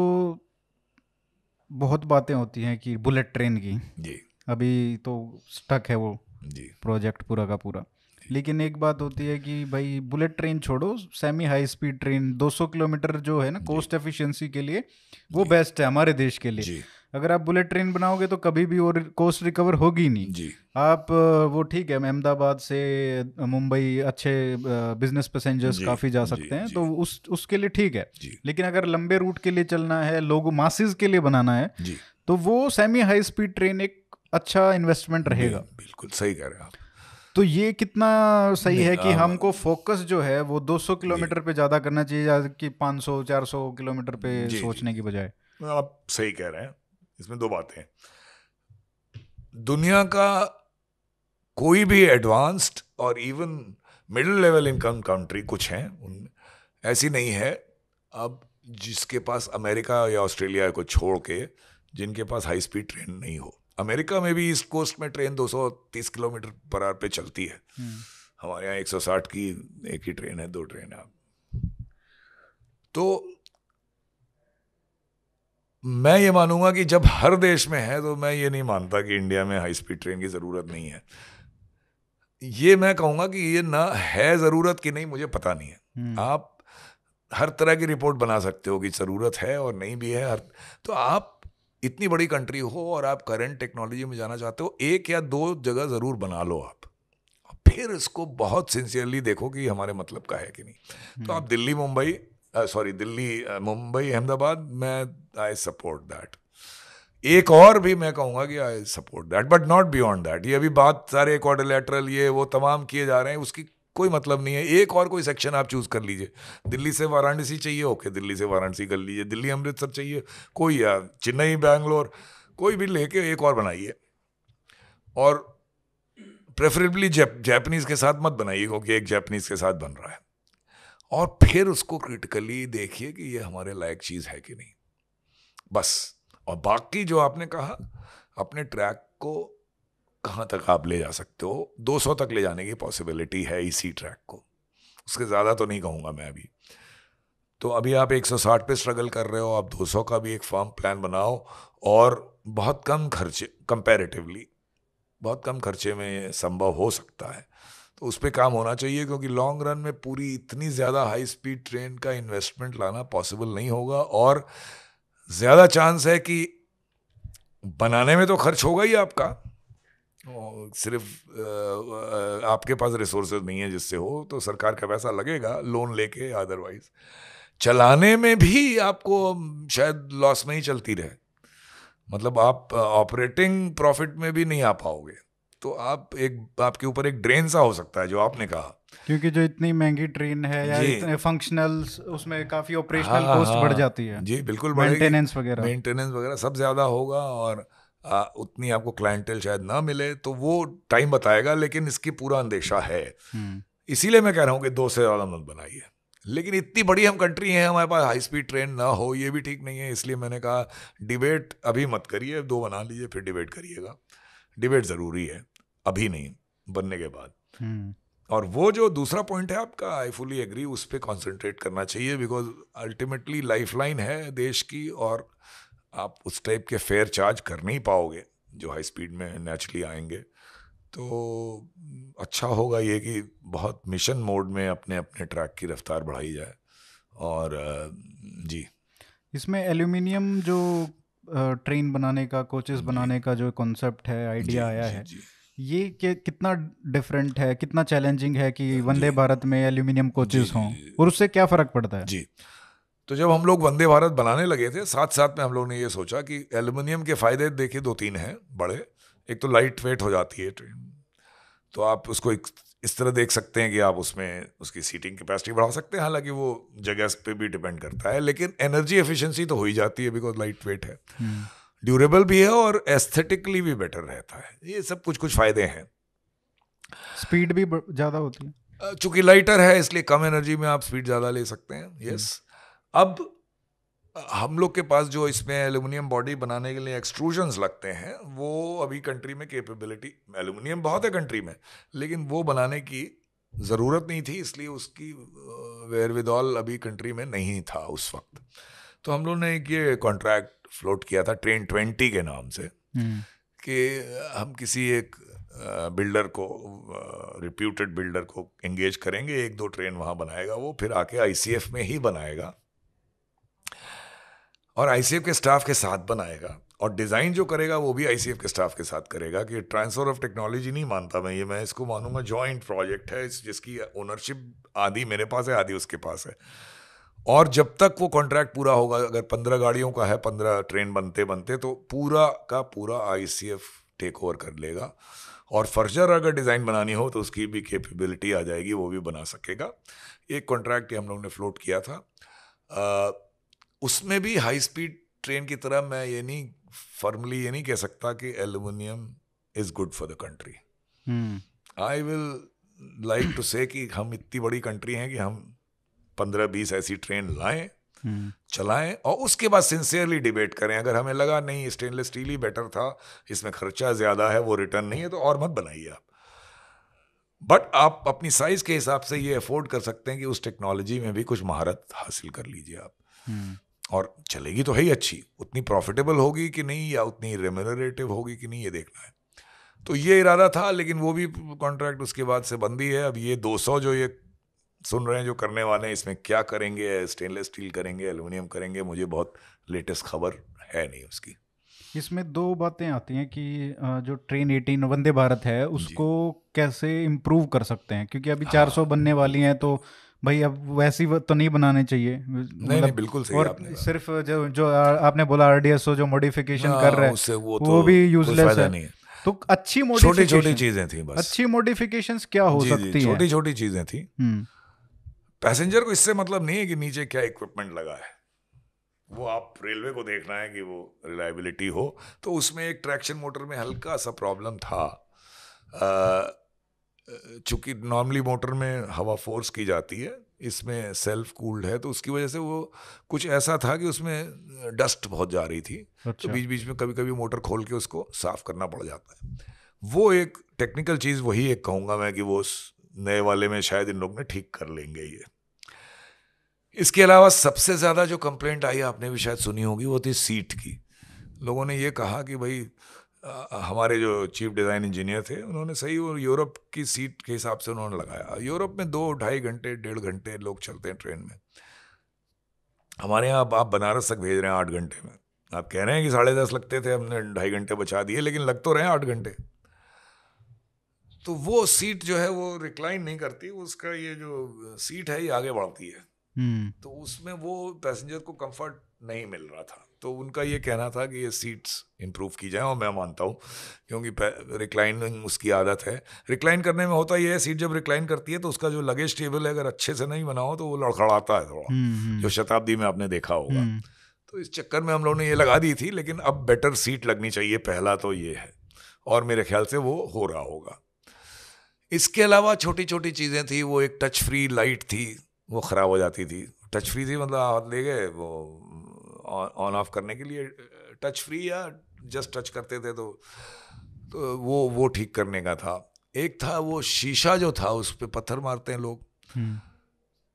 [SPEAKER 1] बहुत बातें होती हैं कि बुलेट ट्रेन की।
[SPEAKER 2] जी।
[SPEAKER 1] अभी तो स्टक है वो
[SPEAKER 2] जी।
[SPEAKER 1] प्रोजेक्ट पूरा का पूरा। लेकिन एक बात होती है कि भाई बुलेट ट्रेन छोड़ो semi high speed train 200 kilometre जो है ना कोस्ट एफिशिएंसी के लिए वो बेस्ट है हमारे देश के लिए।
[SPEAKER 2] जी।
[SPEAKER 1] अगर आप बुलेट ट्रेन बनाओगे तो कभी भी वो कोस्ट रिकवर होगी नहीं।
[SPEAKER 2] जी।
[SPEAKER 1] आप वो ठीक है अहमदाबाद से मुंबई अच्छे बिज़नेस पैसेंजर्स काफ़ी जा
[SPEAKER 2] जी,
[SPEAKER 1] सकते हैं
[SPEAKER 2] जी।
[SPEAKER 1] तो उस उसके लिए ठीक है। लेकिन अगर लंबे रूट के लिए चलना है लोग मासिस के लिए बनाना है तो वो सेमी हाई स्पीड ट्रेन एक अच्छा इन्वेस्टमेंट रहेगा।
[SPEAKER 2] बिल्कुल सही कह रहे हैं आप।
[SPEAKER 1] तो ये कितना सही है कि हमको फोकस जो है वो 200 किलोमीटर पे ज़्यादा करना चाहिए कि 500 400 किलोमीटर पे सोचने की बजाय?
[SPEAKER 2] आप सही कह रहे हैं। इसमें दो बातें हैं। दुनिया का कोई भी एडवांस्ड और even middle level income country कुछ हैं उन ऐसी नहीं है। अब जिसके पास अमेरिका या ऑस्ट्रेलिया को छोड़ के जिनके पास हाई स्पीड ट्रेन नहीं हो। अमेरिका में भी ईस्ट कोस्ट में ट्रेन 230 किलोमीटर पर आवर पे चलती है। हमारे यहाँ 160 की एक ही ट्रेन है दो ट्रेन है। तो मैं ये मानूँगा कि जब हर देश में है तो मैं ये नहीं मानता कि इंडिया में हाई स्पीड ट्रेन की ज़रूरत नहीं है। ये मैं कहूँगा कि ये ना है ज़रूरत कि नहीं मुझे पता नहीं है।
[SPEAKER 1] हम्म,
[SPEAKER 2] आप हर तरह की रिपोर्ट बना सकते हो कि ज़रूरत है और नहीं भी है हर तो आप इतनी बड़ी कंट्री हो और आप करंट टेक्नोलॉजी में जाना चाहते हो एक या दो जगह ज़रूर बना लो आप। फिर इसको बहुत सिंसियरली देखो कि हमारे मतलब का है कि नहीं। तो आप दिल्ली मुंबई सॉरी दिल्ली मुंबई, अहमदाबाद, मैं आई सपोर्ट दैट एक और भी मैं कहूँगा कि I support that but not beyond that ये अभी बात सारे क्वाड्रिलेटरल ये वो तमाम किए जा रहे हैं, उसकी कोई मतलब नहीं है। एक और कोई सेक्शन आप चूज़ कर लीजिए। दिल्ली से वाराणसी चाहिए ओके दिल्ली से वाराणसी कर लीजिए। दिल्ली, अमृतसर चाहिए, कोई या चेन्नई, बैंगलोर, कोई भी लेके एक और बनाइए। और प्रेफरेबली जैपनीज के साथ मत बनाइए, क्योंकि एक जैपनीज के साथ बन रहा है। और फिर उसको क्रिटिकली देखिए कि ये हमारे लायक चीज़ है कि नहीं। बस। और बाकी जो आपने कहा, अपने ट्रैक को कहाँ तक आप ले जा सकते हो? 200 तक ले जाने की पॉसिबिलिटी है इसी ट्रैक को। उसके ज़्यादा तो नहीं कहूँगा मैं अभी। तो अभी आप 160 पे स्ट्रगल कर रहे हो, आप 200 का भी एक फॉर्म प्लान बनाओ और बहुत कम खर्चे कंपैरेटिवली बहुत कम खर्चे में संभव हो सकता है। तो उस पर काम होना चाहिए, क्योंकि लॉन्ग रन में पूरी इतनी ज़्यादा हाई स्पीड ट्रेन का इन्वेस्टमेंट लाना पॉसिबल नहीं होगा और ज़्यादा चांस है कि बनाने में तो खर्च होगा ही आपका। सिर्फ़ आपके पास रिसोर्सेज नहीं है जिससे हो तो सरकार का पैसा लगेगा लोन लेके अदरवाइज़ चलाने में भी आपको शायद लॉस में ही चलती रहे। मतलब आप ऑपरेटिंग प्रॉफिट में भी नहीं आ पाओगे। तो आप एक आपके ऊपर एक ड्रेन सा हो सकता है जो आपने कहा।
[SPEAKER 1] क्योंकि जो इतनी महँगी ट्रेन है या इतने फंक्शनल उसमें काफ़ी ऑपरेशनल
[SPEAKER 2] हाँ,
[SPEAKER 1] कॉस्ट
[SPEAKER 2] हाँ,
[SPEAKER 1] बढ़ जाती है।
[SPEAKER 2] जी बिल्कुल
[SPEAKER 1] मेंटेनेंस वगैरह।
[SPEAKER 2] मेंटेनेंस वगैरह सब ज़्यादा होगा और आ, उतनी आपको क्लाइंटेल शायद ना मिले तो वो टाइम बताएगा लेकिन इसकी पूरा अंदेशा है।
[SPEAKER 1] हम्म,
[SPEAKER 2] इसीलिए मैं कह रहा हूँ कि दो से ज़्यादा मत बनाइए। लेकिन इतनी बड़ी हम कंट्री हैं हमारे पास हाई स्पीड ट्रेन ना हो ये भी ठीक नहीं है इसलिए मैंने कहा डिबेट अभी मत करिए दो बना लीजिए फिर डिबेट करिएगा। डिबेट ज़रूरी है। अभी नहीं बनने के बाद।
[SPEAKER 1] हम्म,
[SPEAKER 2] और वो जो दूसरा पॉइंट है आपका आई फुली एग्री उस पर कॉन्सेंट्रेट करना चाहिए बिकॉज़ अल्टीमेटली लाइफ लाइन है देश की और आप उस टाइप के फेयर चार्ज कर नहीं पाओगे जो हाई स्पीड में नेचुरली आएँगे। तो अच्छा होगा ये कि बहुत मिशन मोड में अपने अपने ट्रैक की रफ्तार बढ़ाई जाए। और जी।
[SPEAKER 1] इसमें एल्यूमिनियम जो ट्रेन बनाने का कोचेस बनाने का जो कॉन्सेप्ट है आइडिया आया
[SPEAKER 2] जी,
[SPEAKER 1] है
[SPEAKER 2] जी।
[SPEAKER 1] ये कि, कितना डिफरेंट है कितना चैलेंजिंग है कि वंदे भारत में एल्यूमिनियम कोचेस हों? और उससे क्या फ़र्क पड़ता है?
[SPEAKER 2] जी। तो जब हम लोग वंदे भारत बनाने लगे थे साथ साथ में हम लोग ने ये सोचा कि एल्युमिनियम के फ़ायदे देखिए दो तीन हैं बड़े। एक तो लाइट वेट हो जाती है ट्रेन तो आप उसको एक इस तरह देख सकते हैं कि आप उसमें उसकी सीटिंग कैपेसिटी बढ़ा सकते हैं। हालाँकि वो जगह पे भी डिपेंड करता है लेकिन एनर्जी एफिशिएंसी तो हो ही जाती है बिकॉज़ लाइट वेट है।
[SPEAKER 1] हम्म,
[SPEAKER 2] ड्यूरेबल भी है और एस्थेटिकली भी बेटर रहता है। ये सब कुछ कुछ फ़ायदे हैं।
[SPEAKER 1] स्पीड भी ज़्यादा होती है।
[SPEAKER 2] चूँकि लाइटर है इसलिए कम एनर्जी में आप स्पीड ज़्यादा ले सकते हैं। यस अब हम लोग के पास जो इसमें एल्यूमिनियम बॉडी बनाने के लिए एक्सट्रूजन्स लगते हैं वो अभी कंट्री में कैपेबिलिटी एल्यूमिनियम बहुत है कंट्री में लेकिन वो बनाने की ज़रूरत नहीं थी इसलिए उसकी वेयर विदॉल अभी कंट्री में नहीं था उस वक्त। तो हम लोग ने एक ये कॉन्ट्रैक्ट फ्लोट किया था ट्रेन ट्वेंटी के नाम से
[SPEAKER 1] हम्म,
[SPEAKER 2] कि हम किसी एक बिल्डर को रिप्यूटेड बिल्डर को एंगेज करेंगे एक दो ट्रेन वहाँ बनाएगा वो फिर आके आईसीएफ में ही बनाएगा और आईसीएफ के स्टाफ के साथ बनाएगा और डिज़ाइन जो करेगा वो भी आईसीएफ के स्टाफ के साथ करेगा कि ट्रांसफ़र ऑफ़ टेक्नोलॉजी नहीं मानता मैं ये मैं इसको मानूँगा जॉइंट प्रोजेक्ट है जिसकी ओनरशिप आधी मेरे पास है आधी उसके पास है। और जब तक वो कॉन्ट्रैक्ट पूरा होगा अगर पंद्रह गाड़ियों का है पंद्रह ट्रेन बनते बनते तो पूरा का पूरा आईसीएफ टेक ओवर कर लेगा। और फर्जर अगर डिज़ाइन बनानी हो तो उसकी भी कैपेबिलिटी आ जाएगी वो भी बना सकेगा। एक कॉन्ट्रैक्ट हम लोग ने फ्लोट किया था। आ, उसमें भी हाई स्पीड ट्रेन की तरह मैं ये नहीं फॉर्मली ये नहीं कह सकता कि aluminium is good for the country I will like to say कि हम इतनी बड़ी कंट्री हैं कि हम पंद्रह बीस ऐसी ट्रेन लाएँ हम्म। चलाएँ और उसके बाद सिंसियरली डिबेट करें। अगर हमें लगा नहीं स्टेनलेस स्टील ही बेटर था इसमें खर्चा ज़्यादा है वो रिटर्न नहीं है तो और मत बनाइए आप। बट आप अपनी साइज़ के हिसाब से ये अफोर्ड कर सकते हैं कि उस टेक्नोलॉजी में भी कुछ महारत हासिल कर लीजिए आप। हम्म। और चलेगी तो है ही अच्छी। उतनी प्रॉफिटेबल होगी कि नहीं या उतनी रेमोनरेटिव होगी कि नहीं ये देखना है। तो ये इरादा था लेकिन वो भी कॉन्ट्रैक्ट उसके बाद से बंदी है अब ये 200 जो ये सुन रहे हैं जो करने वाले हैं इसमें क्या करेंगे? स्टेनलेस स्टील करेंगे एल्यूमिनियम करेंगे? मुझे बहुत लेटेस्ट खबर है नहीं उसकी।
[SPEAKER 1] इसमें दो बातें आती हैं कि जो ट्रेन एटीन वंदे भारत है उसको कैसे इम्प्रूव कर सकते हैं? क्योंकि अभी हाँ। 400 बनने वाली हैं तो भाई अब वैसी तो नहीं बनाने चाहिए।
[SPEAKER 2] नहीं नहीं मतलब बिल्कुल सही
[SPEAKER 1] और आपने सिर्फ़ जो जो आपने बोला आरडीएसओ जो मॉडिफिकेशन हाँ, कर रहे हैं वो, तो वो भी यूजलेस है। नहीं है। तो अच्छी
[SPEAKER 2] छोटी छोटी चीज़ें थी बस।
[SPEAKER 1] अच्छी मॉडिफिकेशन क्या हो सकती है?
[SPEAKER 2] छोटी छोटी चीज़ें थी। हम्म। पैसेंजर को इससे मतलब नहीं है कि नीचे क्या इक्विपमेंट लगा है। वो आप रेलवे को देखना है कि वो रिलायबिलिटी हो। तो उसमें एक ट्रैक्शन मोटर में हल्का सा प्रॉब्लम था। चूँकि नॉर्मली मोटर में हवा फोर्स की जाती है इसमें सेल्फ कूल्ड है तो उसकी वजह से वो कुछ ऐसा था कि उसमें डस्ट बहुत जा रही थी। तो अच्छा। तो बीच बीच में कभी कभी मोटर खोल के उसको साफ़ करना पड़ जाता है। वो एक टेक्निकल चीज़ वही एक कहूँगा मैं कि वो नए वाले में शायद इन लोग ने ठीक कर लेंगे ये। इसके अलावा सबसे ज़्यादा जो कंप्लेंट आई आपने भी शायद सुनी होगी वो थी सीट की। लोगों ने ये कहा कि भाई आ, हमारे जो चीफ डिज़ाइन इंजीनियर थे उन्होंने सही वो यूरोप की सीट के हिसाब से उन्होंने लगाया। यूरोप में दो ढाई घंटे डेढ़ घंटे लोग चलते हैं ट्रेन में। हमारे यहाँ आप बनारस तक भेज रहे हैं आठ घंटे में। आप कह रहे हैं कि साढ़े दस लगते थे हमने ढाई घंटे बचा दिए लेकिन लग तो रहे हैं आठ घंटे। तो वो सीट जो है वो रिक्लाइन नहीं करती उसका ये जो सीट है ये आगे बढ़ती है। हम्म। तो उसमें वो पैसेंजर को कंफर्ट नहीं मिल रहा था। तो उनका ये कहना था कि ये सीट्स इंप्रूव की जाए और मैं मानता हूँ क्योंकि रिक्लाइनिंग उसकी आदत है। रिक्लाइन करने में होता ये है सीट जब रिक्लाइन करती है तो उसका जो लगेज टेबल है अगर अच्छे से नहीं बना हो तो वो लड़खड़ाता है थोड़ा। हम्म, हम्म। जो शताब्दी में आपने देखा होगा। तो इस चक्कर में हम लोगों ने ये लगा दी थी लेकिन अब बेटर सीट लगनी चाहिए पहला तो ये है। और मेरे ख्याल से वो हो रहा होगा। इसके अलावा छोटी छोटी चीज़ें थी, वो एक टच फ्री लाइट थी, वो ख़राब हो जाती थी। टच फ्री थी मतलब हाथ ले गए, वो ऑन ऑफ़ करने के लिए टच फ्री या जस्ट टच करते थे तो तो वो वो ठीक करने का था। एक था वो शीशा जो था, उस पर पत्थर मारते हैं लोग। हम्म।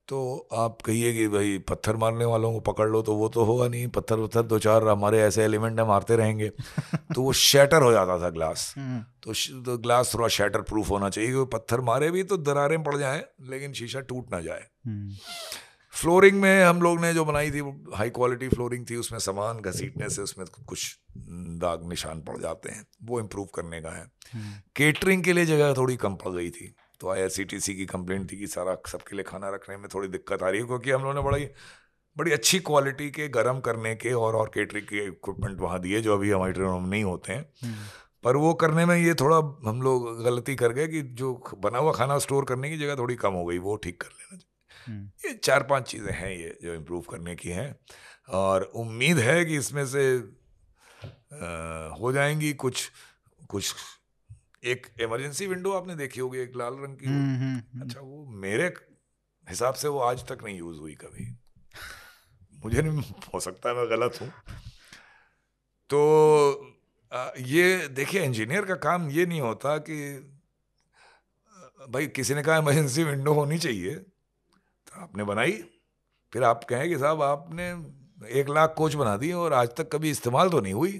[SPEAKER 2] तो आप कहिए कि भाई पत्थर मारने वालों को पकड़ लो तो वो तो होगा नहीं। पत्थर पत्थर दो चार हमारे ऐसे एलिमेंट है मारते रहेंगे। तो वो शैटर हो जाता था ग्लास हम्म। तो, तो ग्लास थोड़ा शैटर प्रूफ होना चाहिए क्योंकि पत्थर मारे भी तो दरारें पड़ जाएँ लेकिन शीशा टूट ना जाए। फ्लोरिंग हम्म। में हम लोग ने जो बनाई थी हाई क्वालिटी फ्लोरिंग थी उसमें सामान घसीटने से उसमें कुछ दाग निशान पड़ जाते हैं। वो इम्प्रूव करने का है। केटरिंग हम्म। के लिए जगह थोड़ी कम पड़ गई थी। तो आई की कंप्लेंट थी कि सारा सबके लिए खाना रखने में थोड़ी दिक्कत आ रही है क्योंकि हम लोगों ने बड़ी बड़ी अच्छी क्वालिटी के गर्म करने के और और केटरिंग के इक्विपमेंट वहाँ दिए जो अभी हमारे ट्रेनों में नहीं होते हैं हम्म। पर वो करने में ये थोड़ा हम लोग गलती कर गए कि जो बना हुआ खाना स्टोर करने की जगह थोड़ी कम हो गई वो ठीक कर लेना चाहिए हम्म। ये चार पाँच चीज़ें हैं ये जो इम्प्रूव करने की हैं और उम्मीद है कि इसमें से आ, हो जाएँगी कुछ कुछ एक इमरजेंसी विंडो आपने देखी होगी एक लाल रंग की हम्म, हम्म, हम्म। अच्छा वो मेरे हिसाब से वो आज तक नहीं यूज़ हुई कभी। मुझे नहीं हो सकता है मैं गलत हूँ। तो ये देखिए इंजीनियर का काम ये नहीं होता कि भाई किसी ने कहा इमरजेंसी विंडो होनी चाहिए तो आपने बनाई। फिर आप कहें कि साहब आपने एक लाख कोच बना दिए और आज तक कभी इस्तेमाल तो नहीं हुई।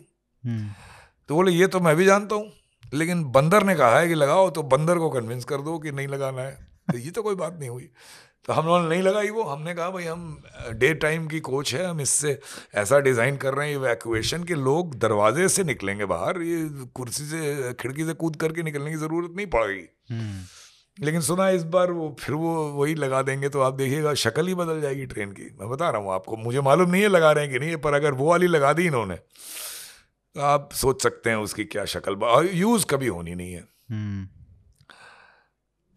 [SPEAKER 2] तो बोले ये तो मैं भी जानता हूँ। लेकिन बंदर ने कहा है कि लगाओ तो बंदर को कन्विंस कर दो कि नहीं लगाना है। तो ये तो कोई बात नहीं हुई। तो हम लोगों ने नहीं लगाई वो। हमने कहा भाई हम डे टाइम की कोच है हम इससे ऐसा डिज़ाइन कर रहे हैं इवैक्यूएशन के लोग दरवाजे से निकलेंगे बाहर। ये कुर्सी से खिड़की से कूद करके निकलने की ज़रूरत नहीं पड़ेगी हम्म। लेकिन सुना इस बार वो फिर वो वही लगा देंगे तो आप देखिएगा शक्ल ही बदल जाएगी ट्रेन की। मैं बता रहा हूँ आपको मुझे मालूम नहीं है लगा रहे हैं कि नहीं पर अगर वो वाली लगा दी इन्होंने आप सोच सकते हैं उसकी क्या शक्ल यूज़ कभी होनी नहीं है। हम्म।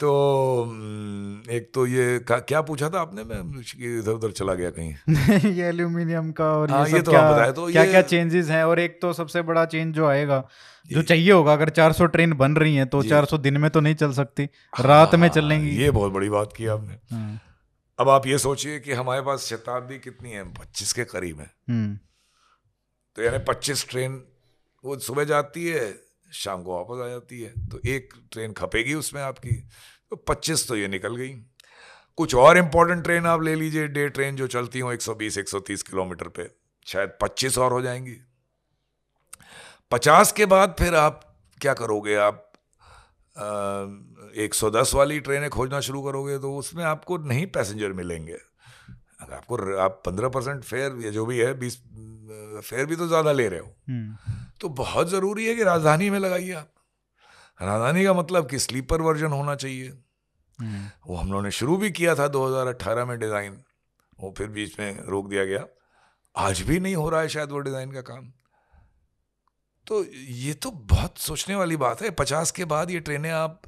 [SPEAKER 2] तो हम्म, एक तो ये क्या पूछा था आपने? मैं इधर उधर चला गया कहीं।
[SPEAKER 1] ये एल्यूमिनियम का और ये, हाँ, ये तो क्या, बताए तो क्या ये... क्या चेंजेस हैं? और एक तो सबसे बड़ा चेंज जो आएगा जो चाहिए होगा अगर 400 ट्रेन बन रही हैं तो 400 दिन में तो नहीं चल सकती रात में हाँ, चलेंगी।
[SPEAKER 2] ये बहुत बड़ी बात की आपने। हाँ। अब आप ये सोचिए कि हमारे पास शताब्दी कितनी है? पच्चीस के करीब है। हम्म। तो यानी पच्चीस ट्रेन वो सुबह जाती है, शाम को वापस आ जाती है तो एक ट्रेन खपेगी उसमें आपकी तो पच्चीस तो ये निकल गई। कुछ और इम्पोर्टेंट ट्रेन आप ले लीजिए, डे ट्रेन जो चलती हो 120 130 किलोमीटर पे, शायद 25 और हो जाएँगी। 50 के बाद फिर आप क्या करोगे? आप एक सौ दस वाली ट्रेनें खोजना शुरू करोगे तो उसमें आपको नहीं पैसेंजर मिलेंगे। अगर आपको आप पंद्रह परसेंट फेयर या जो भी है, बीस फेयर भी तो ज़्यादा ले रहे हो। हम्म। तो बहुत ज़रूरी है कि राजधानी में लगाइए आप। राजधानी का मतलब कि स्लीपर वर्जन होना चाहिए। हम्म। वो हम लोगों ने शुरू भी किया था 2018 में डिज़ाइन। वो फिर बीच में रोक दिया गया। आज भी नहीं हो रहा है शायद वो डिज़ाइन का काम। तो ये तो बहुत सोचने वाली बात है। पचास के बाद ये ट्रेनें आप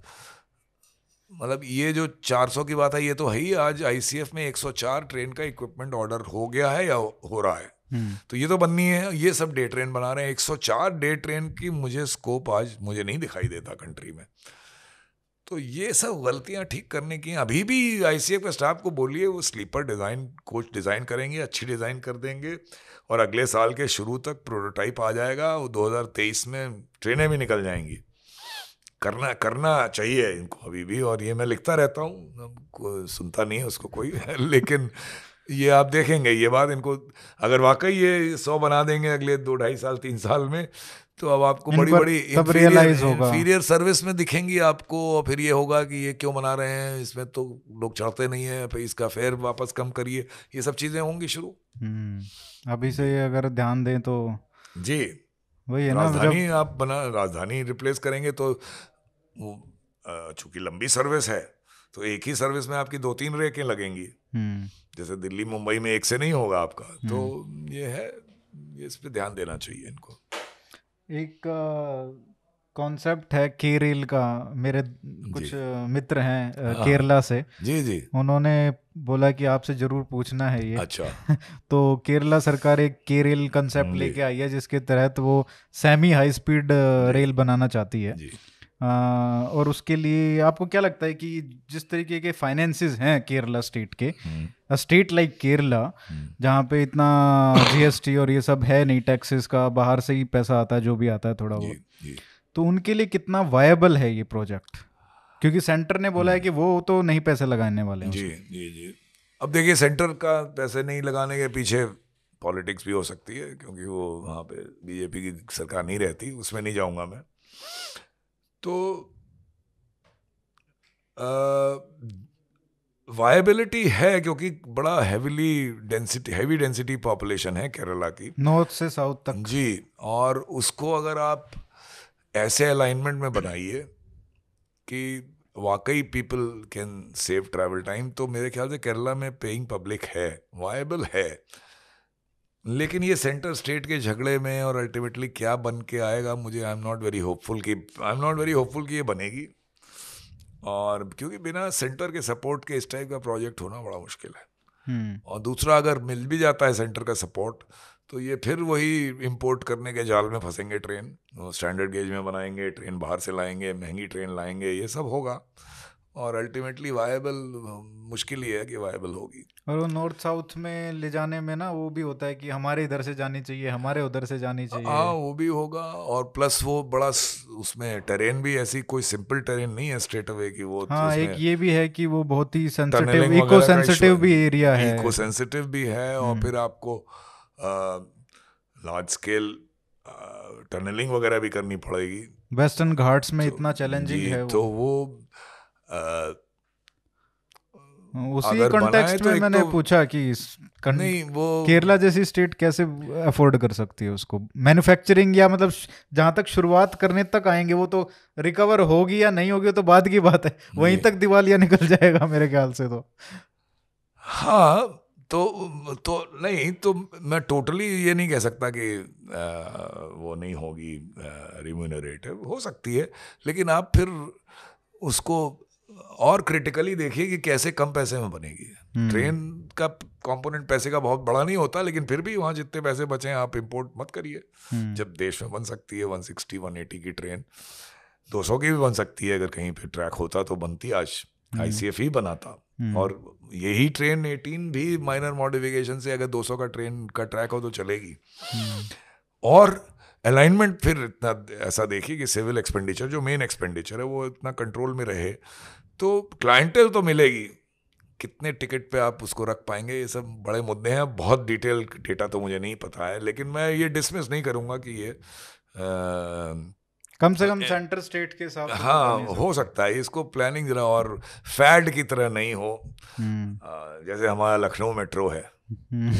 [SPEAKER 2] मतलब ये जो 400 की बात है ये तो है ही। आज आईसीएफ में 104 ट्रेन का इक्विपमेंट ऑर्डर हो गया है या हो रहा है। तो ये तो बननी है, ये सब डे ट्रेन बना रहे हैं। 104 डे ट्रेन की मुझे स्कोप आज मुझे नहीं दिखाई देता कंट्री में। तो ये सब गलतियाँ ठीक करने की अभी भी आईसीएफ के स्टाफ को बोलिए, वो स्लीपर डिज़ाइन कोच डिज़ाइन करेंगे, अच्छी डिज़ाइन कर देंगे और अगले साल के शुरू तक प्रोटोटाइप आ जाएगा वो 2023 में ट्रेनें भी निकल जाएँगी। करना करना चाहिए इनको अभी भी और ये मैं लिखता रहता हूँ सुनता नहीं है उसको कोई, लेकिन ये आप देखेंगे ये बात इनको अगर वाकई ये सौ बना देंगे अगले दो ढाई साल तीन साल में तो अब आपको बड़ी बड़ी इंफीरियर सर्विस में दिखेंगी आपको और फिर ये होगा कि ये क्यों बना रहे हैं इसमें तो लोग चढ़ते नहीं है फिर इसका फेयर वापस कम करिए ये सब चीज़ें होंगी शुरू।
[SPEAKER 1] हम्म, अभी से अगर ध्यान दें तो
[SPEAKER 2] जी। वही है ना राजधानी आप बना राजधानी रिप्लेस करेंगे तो चूँकि लंबी सर्विस है तो एक ही सर्विस में आपकी दो तीन रेकें लगेंगी। हम्म। जैसे दिल्ली मुंबई में एक से नहीं होगा आपका तो हम्म। ये है ये इस पर ध्यान देना चाहिए इनको।
[SPEAKER 1] एक कॉन्सेप्ट है केरल का मेरे कुछ मित्र हैं हाँ। केरला से।
[SPEAKER 2] जी जी।
[SPEAKER 1] उन्होंने बोला कि आपसे ज़रूर पूछना है ये।
[SPEAKER 2] अच्छा।
[SPEAKER 1] तो केरला सरकार एक केरल कंसेप्ट लेके आई है जिसके तहत वो सेमी हाई स्पीड रेल बनाना चाहती है। जी। और उसके लिए आपको क्या लगता है कि जिस तरीके के फाइनेंसेस हैं केरला स्टेट के स्टेट लाइक केरला जहाँ पे इतना जीएसटी और ये सब है नहीं टैक्सेस का बाहर से ही पैसा आता है जो भी आता है थोड़ा बहुत। तो उनके लिए कितना वायबल है ये प्रोजेक्ट क्योंकि सेंटर ने बोला है हम्म। कि वो तो नहीं पैसे लगाने वाले
[SPEAKER 2] जी जी जी। अब देखिए सेंटर का पैसे नहीं लगाने के पीछे पॉलिटिक्स भी हो सकती है क्योंकि वो वहाँ पे बीजेपी की सरकार नहीं रहती उसमें नहीं जाऊँगा मैं। तो वायबिलिटी है क्योंकि बड़ा heavily density heavy density population है केरला की।
[SPEAKER 1] नॉर्थ से साउथ तक।
[SPEAKER 2] जी और उसको अगर आप ऐसे अलाइनमेंट में बनाइए कि वाकई people can save travel time तो मेरे ख्याल से केरला में पेइंग पब्लिक है वायबल है। लेकिन ये सेंटर स्टेट के झगड़े में और अल्टीमेटली क्या बन के आएगा मुझे I am not very hopeful कि I am not very hopeful कि ये बनेगी। और क्योंकि बिना सेंटर के सपोर्ट के इस टाइप का प्रोजेक्ट होना बड़ा मुश्किल है। हम्म। और दूसरा अगर मिल भी जाता है सेंटर का सपोर्ट तो ये फिर वही इंपोर्ट करने के जाल में फंसेंगे ट्रेन स्टैंडर्ड गेज में बनाएँगे ट्रेन बाहर से लाएँगे महँगी ट्रेन लाएँगे ये सब होगा। और अल्टीमेटली वायबल मुश्किल ही है कि वायबल होगी।
[SPEAKER 1] और वो नॉर्थ साउथ में ले जाने में ना वो भी होता है कि हमारे इधर से जानी चाहिए हमारे उधर से जानी चाहिए।
[SPEAKER 2] हाँ वो भी होगा और प्लस वो बड़ा उसमें टेरेन भी ऐसी कोई सिंपल टेरेन नहीं है स्ट्रेट अवे की वो
[SPEAKER 1] हाँ एक ये भी है कि वो बहुत ही सेंसिटिव इको सेंसिटिव भी एरिया है।
[SPEAKER 2] इको सेंसिटिव भी है और हम्म। फिर आपको लार्ज स्केल टनलिंग वगैरह भी करनी पड़ेगी।
[SPEAKER 1] वेस्टर्न घाट्स में तो, इतना चैलेंजिंग है
[SPEAKER 2] तो वो
[SPEAKER 1] उसी कॉन्टेक्स्ट तो में मैंने तो, पूछा कि नहीं वो केरला जैसी स्टेट कैसे अफोर्ड कर सकती है उसको? मैन्युफैक्चरिंग या मतलब जहाँ तक शुरुआत करने तक आएँगे वो तो रिकवर होगी या नहीं होगी तो बाद की बात है। वहीं तक दिवालिया निकल जाएगा मेरे ख्याल से तो।
[SPEAKER 2] हाँ तो तो नहीं तो मैं टोटली ये नहीं कह सकता कि आ, वो नहीं होगी रिम्यूनरेटिव हो सकती है लेकिन आप फिर उसको और क्रिटिकली देखिए कि कैसे कम पैसे में बनेगी। हम्म। ट्रेन का कंपोनेंट पैसे का बहुत बड़ा नहीं होता लेकिन फिर भी वहाँ जितने पैसे बचे हैं आप इंपोर्ट मत करिए। हम्म। जब देश में बन सकती है 160 180 की ट्रेन 200 की भी बन सकती है अगर कहीं पे ट्रैक होता तो बनती आज। आईसीएफ हम्म। ही बनाता। और यही ट्रेन 18 भी माइनर मॉडिफिकेशन से अगर 200 का ट्रेन का ट्रैक हो तो चलेगी। और अलाइनमेंट फिर इतना ऐसा देखिए कि सिविल एक्सपेंडिचर जो मेन एक्सपेंडिचर है वो इतना कंट्रोल में रहे। तो क्लाइंटेल तो मिलेगी। कितने टिकट पे आप उसको रख पाएँगे ये सब बड़े मुद्दे हैं। बहुत डिटेल डेटा तो मुझे नहीं पता है लेकिन मैं ये डिसमिस नहीं करूँगा कि ये आ,
[SPEAKER 1] कम से कम सेंटर स्टेट के साथ
[SPEAKER 2] हाँ हो सकता है इसको प्लानिंग जरा और फैड की तरह नहीं हो। हम्म। जैसे हमारा लखनऊ मेट्रो है। हम्म।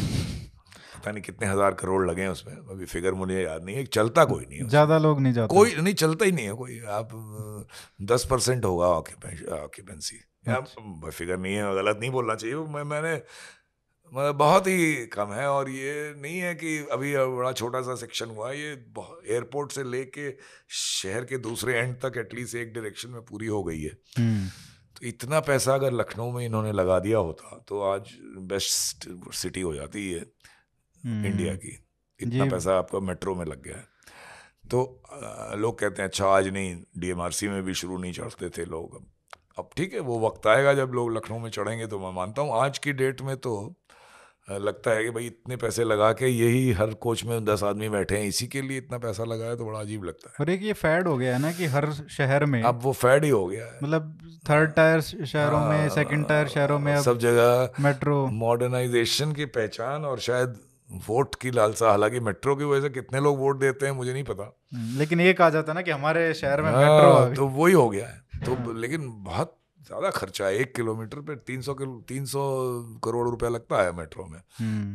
[SPEAKER 2] पता नहीं कितने हज़ार करोड़ लगे हैं उसमें। अभी फिगर मुझे याद नहीं है चलता कोई नहीं
[SPEAKER 1] ज़्यादा लोग नहीं जाते।
[SPEAKER 2] कोई नहीं चलता ही नहीं है कोई। आप दस परसेंट होगा ऑक्यूपेंसी अच्छा। फिगर नहीं है गलत नहीं बोलना चाहिए। मैं मैंने मतलब बहुत ही कम है और ये नहीं है कि अभी बड़ा छोटा सा सेक्शन हुआ ये एयरपोर्ट से लेके शहर के दूसरे एंड तक एटलीस्ट एक डायरेक्शन में पूरी हो गई है। हम्म। तो इतना पैसा अगर लखनऊ में इन्होंने लगा दिया होता तो आज बेस्ट सिटी हो जाती है इंडिया हम्म। की। इतना पैसा आपका मेट्रो में लग गया है। तो लोग कहते हैं अच्छा आज नहीं डीएमआरसी में भी शुरू नहीं चढ़ते थे लोग अब। ठीक है वो वक्त आएगा जब लोग लखनऊ में चढ़ेंगे तो मैं मानता हूँ आज की डेट में तो लगता है कि भाई इतने पैसे लगा के यही हर कोच में दस आदमी बैठे हैं इसी के लिए इतना पैसा लगाया तो बड़ा अजीब लगता है।
[SPEAKER 1] और एक ये फैड हो गया है ना कि हर शहर में
[SPEAKER 2] अब वो फैड ही हो गया है।
[SPEAKER 1] मतलब थर्ड टायर शहरों में सेकंड टायर शहरों में
[SPEAKER 2] सब जगह
[SPEAKER 1] मेट्रो।
[SPEAKER 2] मॉडर्नाइजेशन की पहचान और शायद वोट की लालसा। हालाँकि मेट्रो की वजह से कितने लोग वोट देते हैं मुझे नहीं पता।
[SPEAKER 1] हम्म, लेकिन एक आ जाता है ना कि हमारे शहर में आ, मेट्रो
[SPEAKER 2] हाँ, तो वही हो गया है। तो लेकिन बहुत ज़्यादा खर्चा है। एक किलोमीटर पे तीन सौ किलो तीन सौ करोड़ रुपया लगता है मेट्रो में।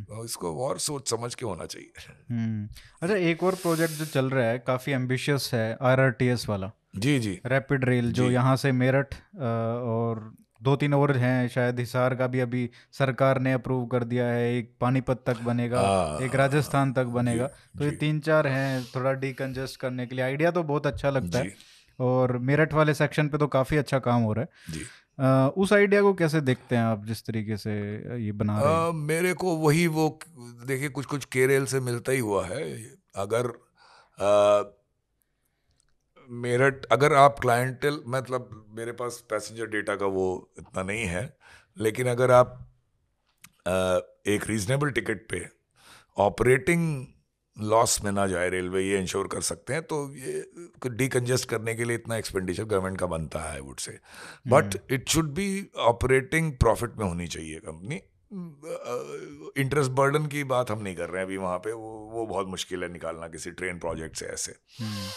[SPEAKER 2] तो इसको और सोच समझ के होना चाहिए।
[SPEAKER 1] हम्म। अच्छा एक और प्रोजेक्ट जो चल रहा है काफ़ी एम्बिशियस है आरआरटीएस वाला।
[SPEAKER 2] जी जी।
[SPEAKER 1] रैपिड रेल जो यहाँ से मेरठ और दो तीन और हैं शायद हिसार का भी अभी सरकार ने अप्रूव कर दिया है एक पानीपत तक बनेगा आ, एक राजस्थान तक बनेगा। तो ये तीन चार हैं थोड़ा डीकंजेस्ट करने के लिए। आइडिया तो बहुत अच्छा लगता है और मेरठ वाले सेक्शन पे तो काफ़ी अच्छा काम हो रहा है। आ, उस आइडिया को कैसे देखते हैं आप जिस तरीके से ये बना रहे हैं?
[SPEAKER 2] मेरे को वही वो देखिए कुछ कुछ केरल से मिलता ही हुआ है। अगर आ, मेरठ अगर आप क्लाइंटल मतलब मेरे पास पैसेंजर डेटा का वो इतना नहीं है लेकिन अगर आप एक रीजनेबल टिकट पे ऑपरेटिंग लॉस में ना जाए रेलवे ये इंश्योर कर सकते हैं तो ये डीकंजेस्ट करने के लिए इतना एक्सपेंडिचर गवर्नमेंट का बनता है would say but it should be operating profit में होनी चाहिए कंपनी इंटरेस्ट बर्डन की बात हम नहीं कर रहे हैं अभी वहाँ पे वो वो बहुत मुश्किल है निकालना किसी ट्रेन प्रोजेक्ट से ऐसे. हम्म।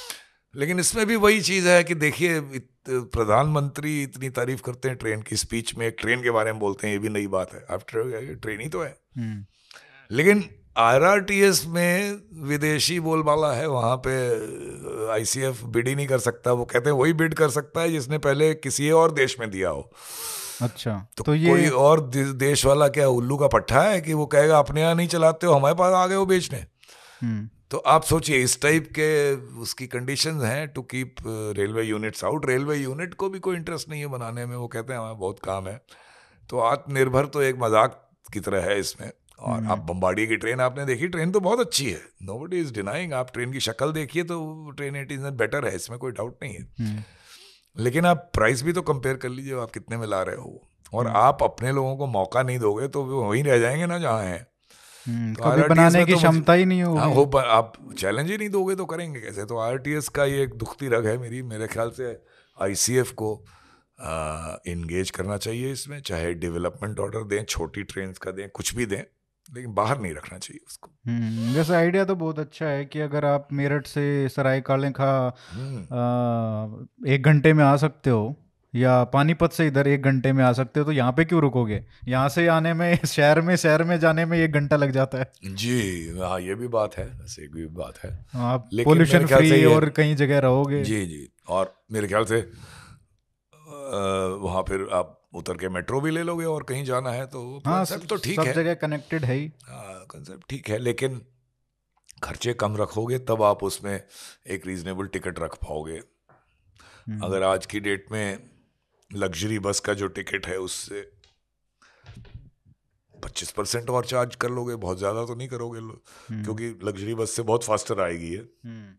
[SPEAKER 2] लेकिन इसमें भी वही चीज़ है कि देखिए प्रधानमंत्री इतनी तारीफ़ करते हैं ट्रेन की स्पीच में एक ट्रेन के बारे में बोलते हैं ये भी नई बात है। आप ट्रेन ही तो है। हम्म। लेकिन आरआरटीएस में विदेशी बोलबाला है वहाँ पे आईसीएफ बिड ही नहीं कर सकता। वो कहते हैं वही बिड कर सकता है जिसने पहले किसी और देश में दिया हो।
[SPEAKER 1] अच्छा
[SPEAKER 2] तो, तो ये कोई और देश वाला क्या उल्लू का पट्टा है कि वो कहेगा अपने यहाँ नहीं चलाते हो हमारे पास आ गए हो बेचने? हम्म। तो आप सोचिए इस टाइप के उसकी कंडीशन हैं to keep railway units out railway unit को भी कोई इंटरेस्ट नहीं है बनाने में वो कहते हैं हमें बहुत काम है। तो आत्मनिर्भर तो एक मज़ाक की तरह है इसमें। और हम्म। आप बम्बाड़ी की ट्रेन आपने देखी? ट्रेन तो बहुत अच्छी है। नो बडी इज़ डिनाइंग आप ट्रेन की शक्ल देखिए तो ट्रेन इट इज़ बेटर है इसमें कोई डाउट नहीं है। हम्म। लेकिन आप प्राइस भी तो कंपेयर कर लीजिए आप कितने में ला रहे हो। और हम्म। आप अपने लोगों को मौका नहीं दोगे तो वो वहीं रह जाएँगे ना जहाँ हैं।
[SPEAKER 1] तो कभी बनाने की तो क्षमता ही नहीं होगी। हाँ,
[SPEAKER 2] हो आप चैलेंज ही नहीं दोगे तो करेंगे कैसे? तो आरटीएस का ये एक दुखती रग है मेरी मेरे ख्याल से आईसीएफ को इंगेज करना चाहिए इसमें चाहे डेवलपमेंट ऑर्डर दें छोटी ट्रेन का दें कुछ भी दें लेकिन बाहर नहीं रखना चाहिए उसको।
[SPEAKER 1] हम्म वैसे आइडिया तो बहुत अच्छा है कि अगर आप मेरठ से सराय काले खा
[SPEAKER 2] हम्म,
[SPEAKER 1] एक घंटे में आ सकते हो या पानीपत से इधर एक घंटे में आ सकते हो तो यहाँ पे क्यों रुकोगे? यहाँ से आने में शहर में शहर में जाने में एक घंटा लग जाता है।
[SPEAKER 2] जी हाँ ये भी बात है एक भी बात है।
[SPEAKER 1] आप पोल्यूशन फ्री और कहीं जगह रहोगे।
[SPEAKER 2] जी जी और मेरे ख्याल से वहाँ फिर आप उतर के मेट्रो भी ले लोगे और कहीं जाना है तो
[SPEAKER 1] हाँ
[SPEAKER 2] सब तो ठीक
[SPEAKER 1] सब
[SPEAKER 2] है।
[SPEAKER 1] जगह कनेक्टेड है ही।
[SPEAKER 2] कंसेप्ट ठीक है लेकिन खर्चे कम रखोगे तब आप उसमें एक रीजनेबल टिकट रख पाओगे।
[SPEAKER 1] हम्म।
[SPEAKER 2] अगर आज की डेट में लग्जरी बस का जो टिकट है उससे पच्चीस परसेंट और चार्ज कर लोगे बहुत ज़्यादा तो नहीं करोगे
[SPEAKER 1] हम्म।
[SPEAKER 2] क्योंकि लग्जरी बस से बहुत फास्टर आएगी ये।
[SPEAKER 1] हम्म,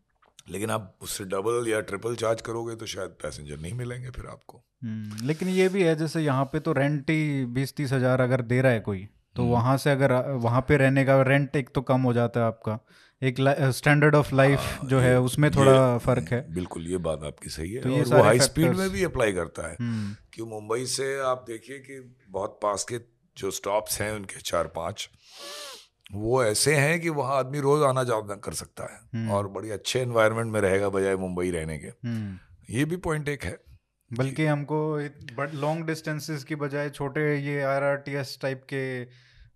[SPEAKER 2] लेकिन आप उससे डबल या ट्रिपल चार्ज करोगे तो शायद पैसेंजर नहीं मिलेंगे फिर आपको।
[SPEAKER 1] हम्म, लेकिन ये भी है जैसे यहाँ पे तो रेंट ही बीस तीस हज़ार अगर दे रहा है कोई तो। वहाँ से अगर वहाँ पे रहने का रेंट एक तो कम हो जाता है आपका। एक स्टैंडर्ड ऑफ़ लाइफ जो है उसमें थोड़ा फ़र्क है।
[SPEAKER 2] बिल्कुल ये बात आपकी सही है।
[SPEAKER 1] तो
[SPEAKER 2] और वो हाई स्पीड में भी अप्लाई करता है।
[SPEAKER 1] हम्म,
[SPEAKER 2] कि मुंबई से आप देखिए कि बहुत पास के जो स्टॉप्स हैं उनके चार पाँच वो ऐसे हैं कि वहाँ आदमी रोज आना जाना कर सकता है।
[SPEAKER 1] हम्म।
[SPEAKER 2] और बड़ी अच्छे एनवायरनमेंट में रहेगा बजाय मुंबई रहने के।
[SPEAKER 1] हम्म।
[SPEAKER 2] ये भी पॉइंट एक है।
[SPEAKER 1] बल्कि हमको लॉन्ग डिस्टेंसेस की बजाय छोटे ये आरआरटीएस टाइप के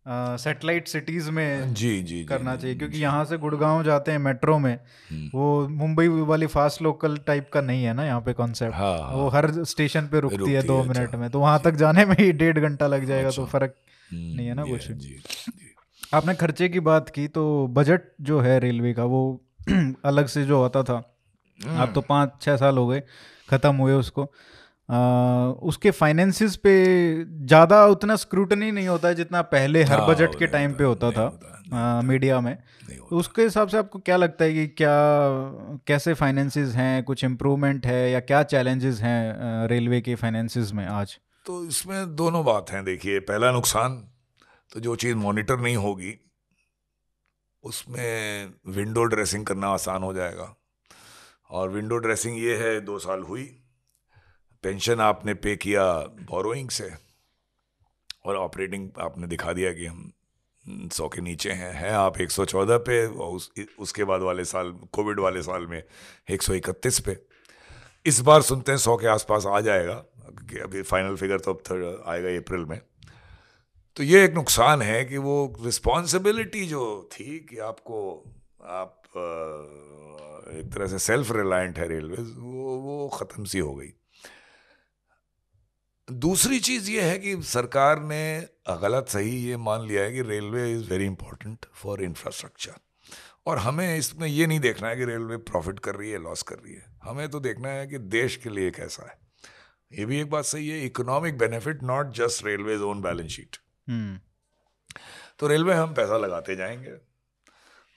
[SPEAKER 1] सैटेलाइट सिटीज़ में
[SPEAKER 2] जी जी
[SPEAKER 1] करना जी चाहिए क्योंकि यहाँ से गुड़गांव जाते हैं मेट्रो में
[SPEAKER 2] हम्म।
[SPEAKER 1] वो मुंबई वाली फास्ट लोकल टाइप का नहीं है ना यहाँ पे कॉन्सेप्ट
[SPEAKER 2] हाँ हाँ
[SPEAKER 1] वो हर स्टेशन पे रुकती
[SPEAKER 2] रुकती है दो
[SPEAKER 1] मिनट
[SPEAKER 2] अच्छा।
[SPEAKER 1] में तो वहाँ तक जाने में ही डेढ़ घंटा लग जाएगा तो
[SPEAKER 2] अच्छा।
[SPEAKER 1] फ़र्क
[SPEAKER 2] हम्म,
[SPEAKER 1] नहीं है ना कुछ। आपने खर्चे की बात की तो बजट जो है रेलवे का वो अलग से जो होता था
[SPEAKER 2] हम्म।
[SPEAKER 1] अब तो पाँच छः साल हो गए ख़त्म हुए उसको आ, उसके फाइनेंसिस पे ज़्यादा उतना स्क्रूटनी नहीं होता है जितना पहले हर
[SPEAKER 2] हाँ,
[SPEAKER 1] बजट के टाइम पे होता था आ, मीडिया में। तो उसके हिसाब से आपको क्या लगता है कि क्या कैसे फाइनेंसिस हैं कुछ इम्प्रूवमेंट है या क्या चैलेंजेस हैं रेलवे के फाइनेंसिस में आज?
[SPEAKER 2] तो इसमें दोनों बात हैं देखिए पहला नुकसान तो जो चीज़ मॉनिटर नहीं होगी उसमें विंडो ड्रेसिंग करना आसान हो जाएगा। और विंडो ड्रेसिंग ये है दो साल हुई पेंशन आपने पे किया बोरोइंग से। और ऑपरेटिंग आपने दिखा दिया कि हम सौ के नीचे हैं। हैं आप 114 पे और उस, उसके बाद वाले साल कोविड वाले साल में 131 पे। इस बार सुनते हैं सौ के आसपास आ जाएगा कि अभी फाइनल फिगर तो अब थर्ड आएगा अप्रैल में। तो ये एक नुकसान है कि वो रिस्पॉन्सिबिलिटी जो थी कि आपको आप एक तरह से सेल्फ रिलायंट है रेलवे वो वो ख़त्म सी हो गई। दूसरी चीज़ ये है कि सरकार ने गलत सही ये मान लिया है कि railway is very important for infrastructure और हमें इसमें ये नहीं देखना है कि रेलवे प्रॉफिट कर रही है लॉस कर रही है। हमें तो देखना है कि देश के लिए कैसा है। ये भी एक बात सही है economic benefit not just railway own balance sheet तो रेलवे हम पैसा लगाते जाएँगे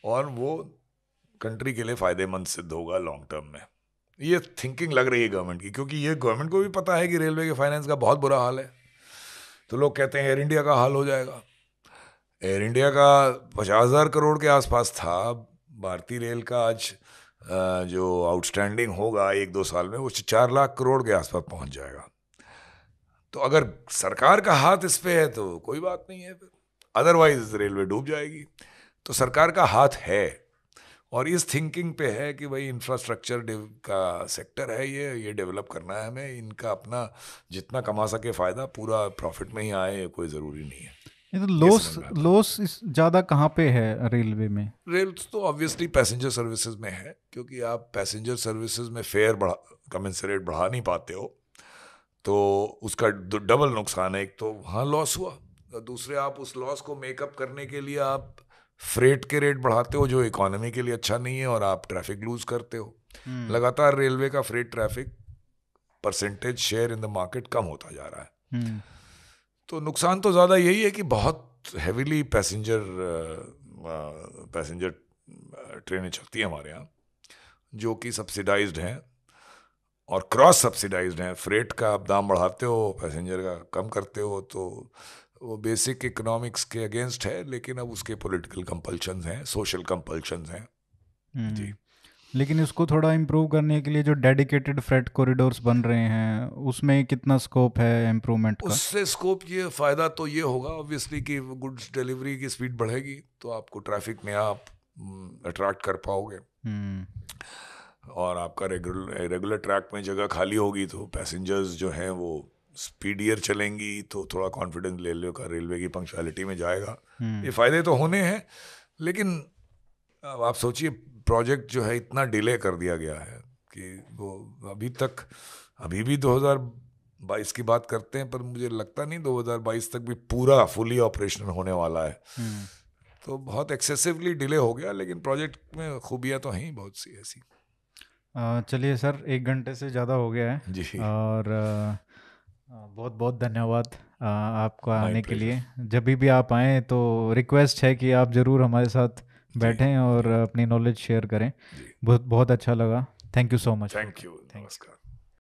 [SPEAKER 2] और वो कंट्री के लिए फ़ायदेमंद सिद्ध होगा लॉन्ग टर्म में। ये थिंकिंग लग रही है गवर्नमेंट की, क्योंकि ये गवर्नमेंट को भी पता है कि रेलवे के फाइनेंस का बहुत बुरा हाल है। तो लोग कहते हैं एयर इंडिया का हाल हो जाएगा। एयर इंडिया का पचास हज़ार करोड़ के आसपास था। भारतीय रेल का आज जो आउटस्टैंडिंग होगा एक दो साल में, वो चार लाख करोड़ के आसपास पहुँच जाएगा। तो अगर सरकार का हाथ इस पर है तो कोई बात नहीं है। अदरवाइज़ रेलवे डूब जाएगी। तो सरकार का हाथ है। और इस थिंकिंग पे है कि भाई इंफ्रास्ट्रक्चर का सेक्टर है ये ये डेवलप करना है हमें इनका अपना जितना कमा सके फ़ायदा पूरा प्रॉफिट में ही आए ये कोई ज़रूरी नहीं है।
[SPEAKER 1] ये तो लॉस
[SPEAKER 2] है।
[SPEAKER 1] लॉस इस ज़्यादा कहाँ पे है रेलवे में?
[SPEAKER 2] रेल तो ऑब्वियसली पैसेंजर सर्विसेज़ में है क्योंकि आप पैसेंजर सर्विसेज़ में फेयर बढ़ा कमेंसरेट बढ़ा नहीं पाते हो तो उसका डबल नुकसान है। एक तो वहाँ लॉस हुआ दूसरे आप उस लॉस को मेकअप करने के लिए आप फ्रेट के रेट बढ़ाते हो जो इकोनॉमी के लिए अच्छा नहीं है और आप ट्रैफ़िक लूज करते हो।
[SPEAKER 1] हम्म,
[SPEAKER 2] लगातार रेलवे का freight traffic percentage share in the market कम होता जा रहा है।
[SPEAKER 1] हम्म,
[SPEAKER 2] तो नुकसान तो ज़्यादा यही है कि बहुत हैविली पैसेंजर पैसेंजर ट्रेनें चलती हैं हमारे यहाँ जो कि सब्सिडाइज्ड हैं और क्रॉस सब्सिडाइज्ड हैं। फ्रेट का आप दाम बढ़ाते हो पैसेंजर का कम करते हो तो वो बेसिक इकोनॉमिक्स के अगेंस्ट है लेकिन अब उसके पॉलिटिकल कंपल्शंस हैं सोशल कंपल्शंस हैं
[SPEAKER 1] हम्म।
[SPEAKER 2] जी
[SPEAKER 1] लेकिन इसको थोड़ा इम्प्रूव करने के लिए जो डेडिकेटेड फ्रेट कॉरिडोर्स बन रहे हैं उसमें कितना स्कोप है इम्प्रूवमेंट का
[SPEAKER 2] उससे स्कोप ये फ़ायदा तो ये होगा ऑब्वियसली कि गुड्स डिलीवरी की स्पीड बढ़ेगी तो आपको ट्रैफ़िक में आप अट्रैक्ट कर पाओगे हम्म। और आपका रेगुलर रेगुलर ट्रैक में जगह खाली होगी तो पैसेंजर्स जो हैं वो स्पीडियर चलेंगी तो थोड़ा कॉन्फिडेंस ले लो का रेलवे की पंक्चुअलिटी में जाएगा। हम्म। ये फ़ायदे तो होने हैं लेकिन अब आप सोचिए प्रोजेक्ट जो है इतना डिले कर दिया गया है कि वो अभी तक अभी भी 2022 की बात करते हैं पर मुझे लगता नहीं 2022 तक भी पूरा फुली ऑपरेशनल होने वाला है। हम्म। तो बहुत एक्सेसिवली डिले हो गया लेकिन प्रोजेक्ट में खूबियाँ तो हैं बहुत सी ऐसी।
[SPEAKER 1] चलिए सर एक घंटे से ज़्यादा हो गया है। जी। और बहुत बहुत धन्यवाद आपको आने के लिए। जब भी आप आएँ तो रिक्वेस्ट है कि आप ज़रूर हमारे साथ बैठें और अपनी नॉलेज शेयर करें। बहुत बहुत अच्छा लगा। Thank you so much
[SPEAKER 2] thank you नमस्कार।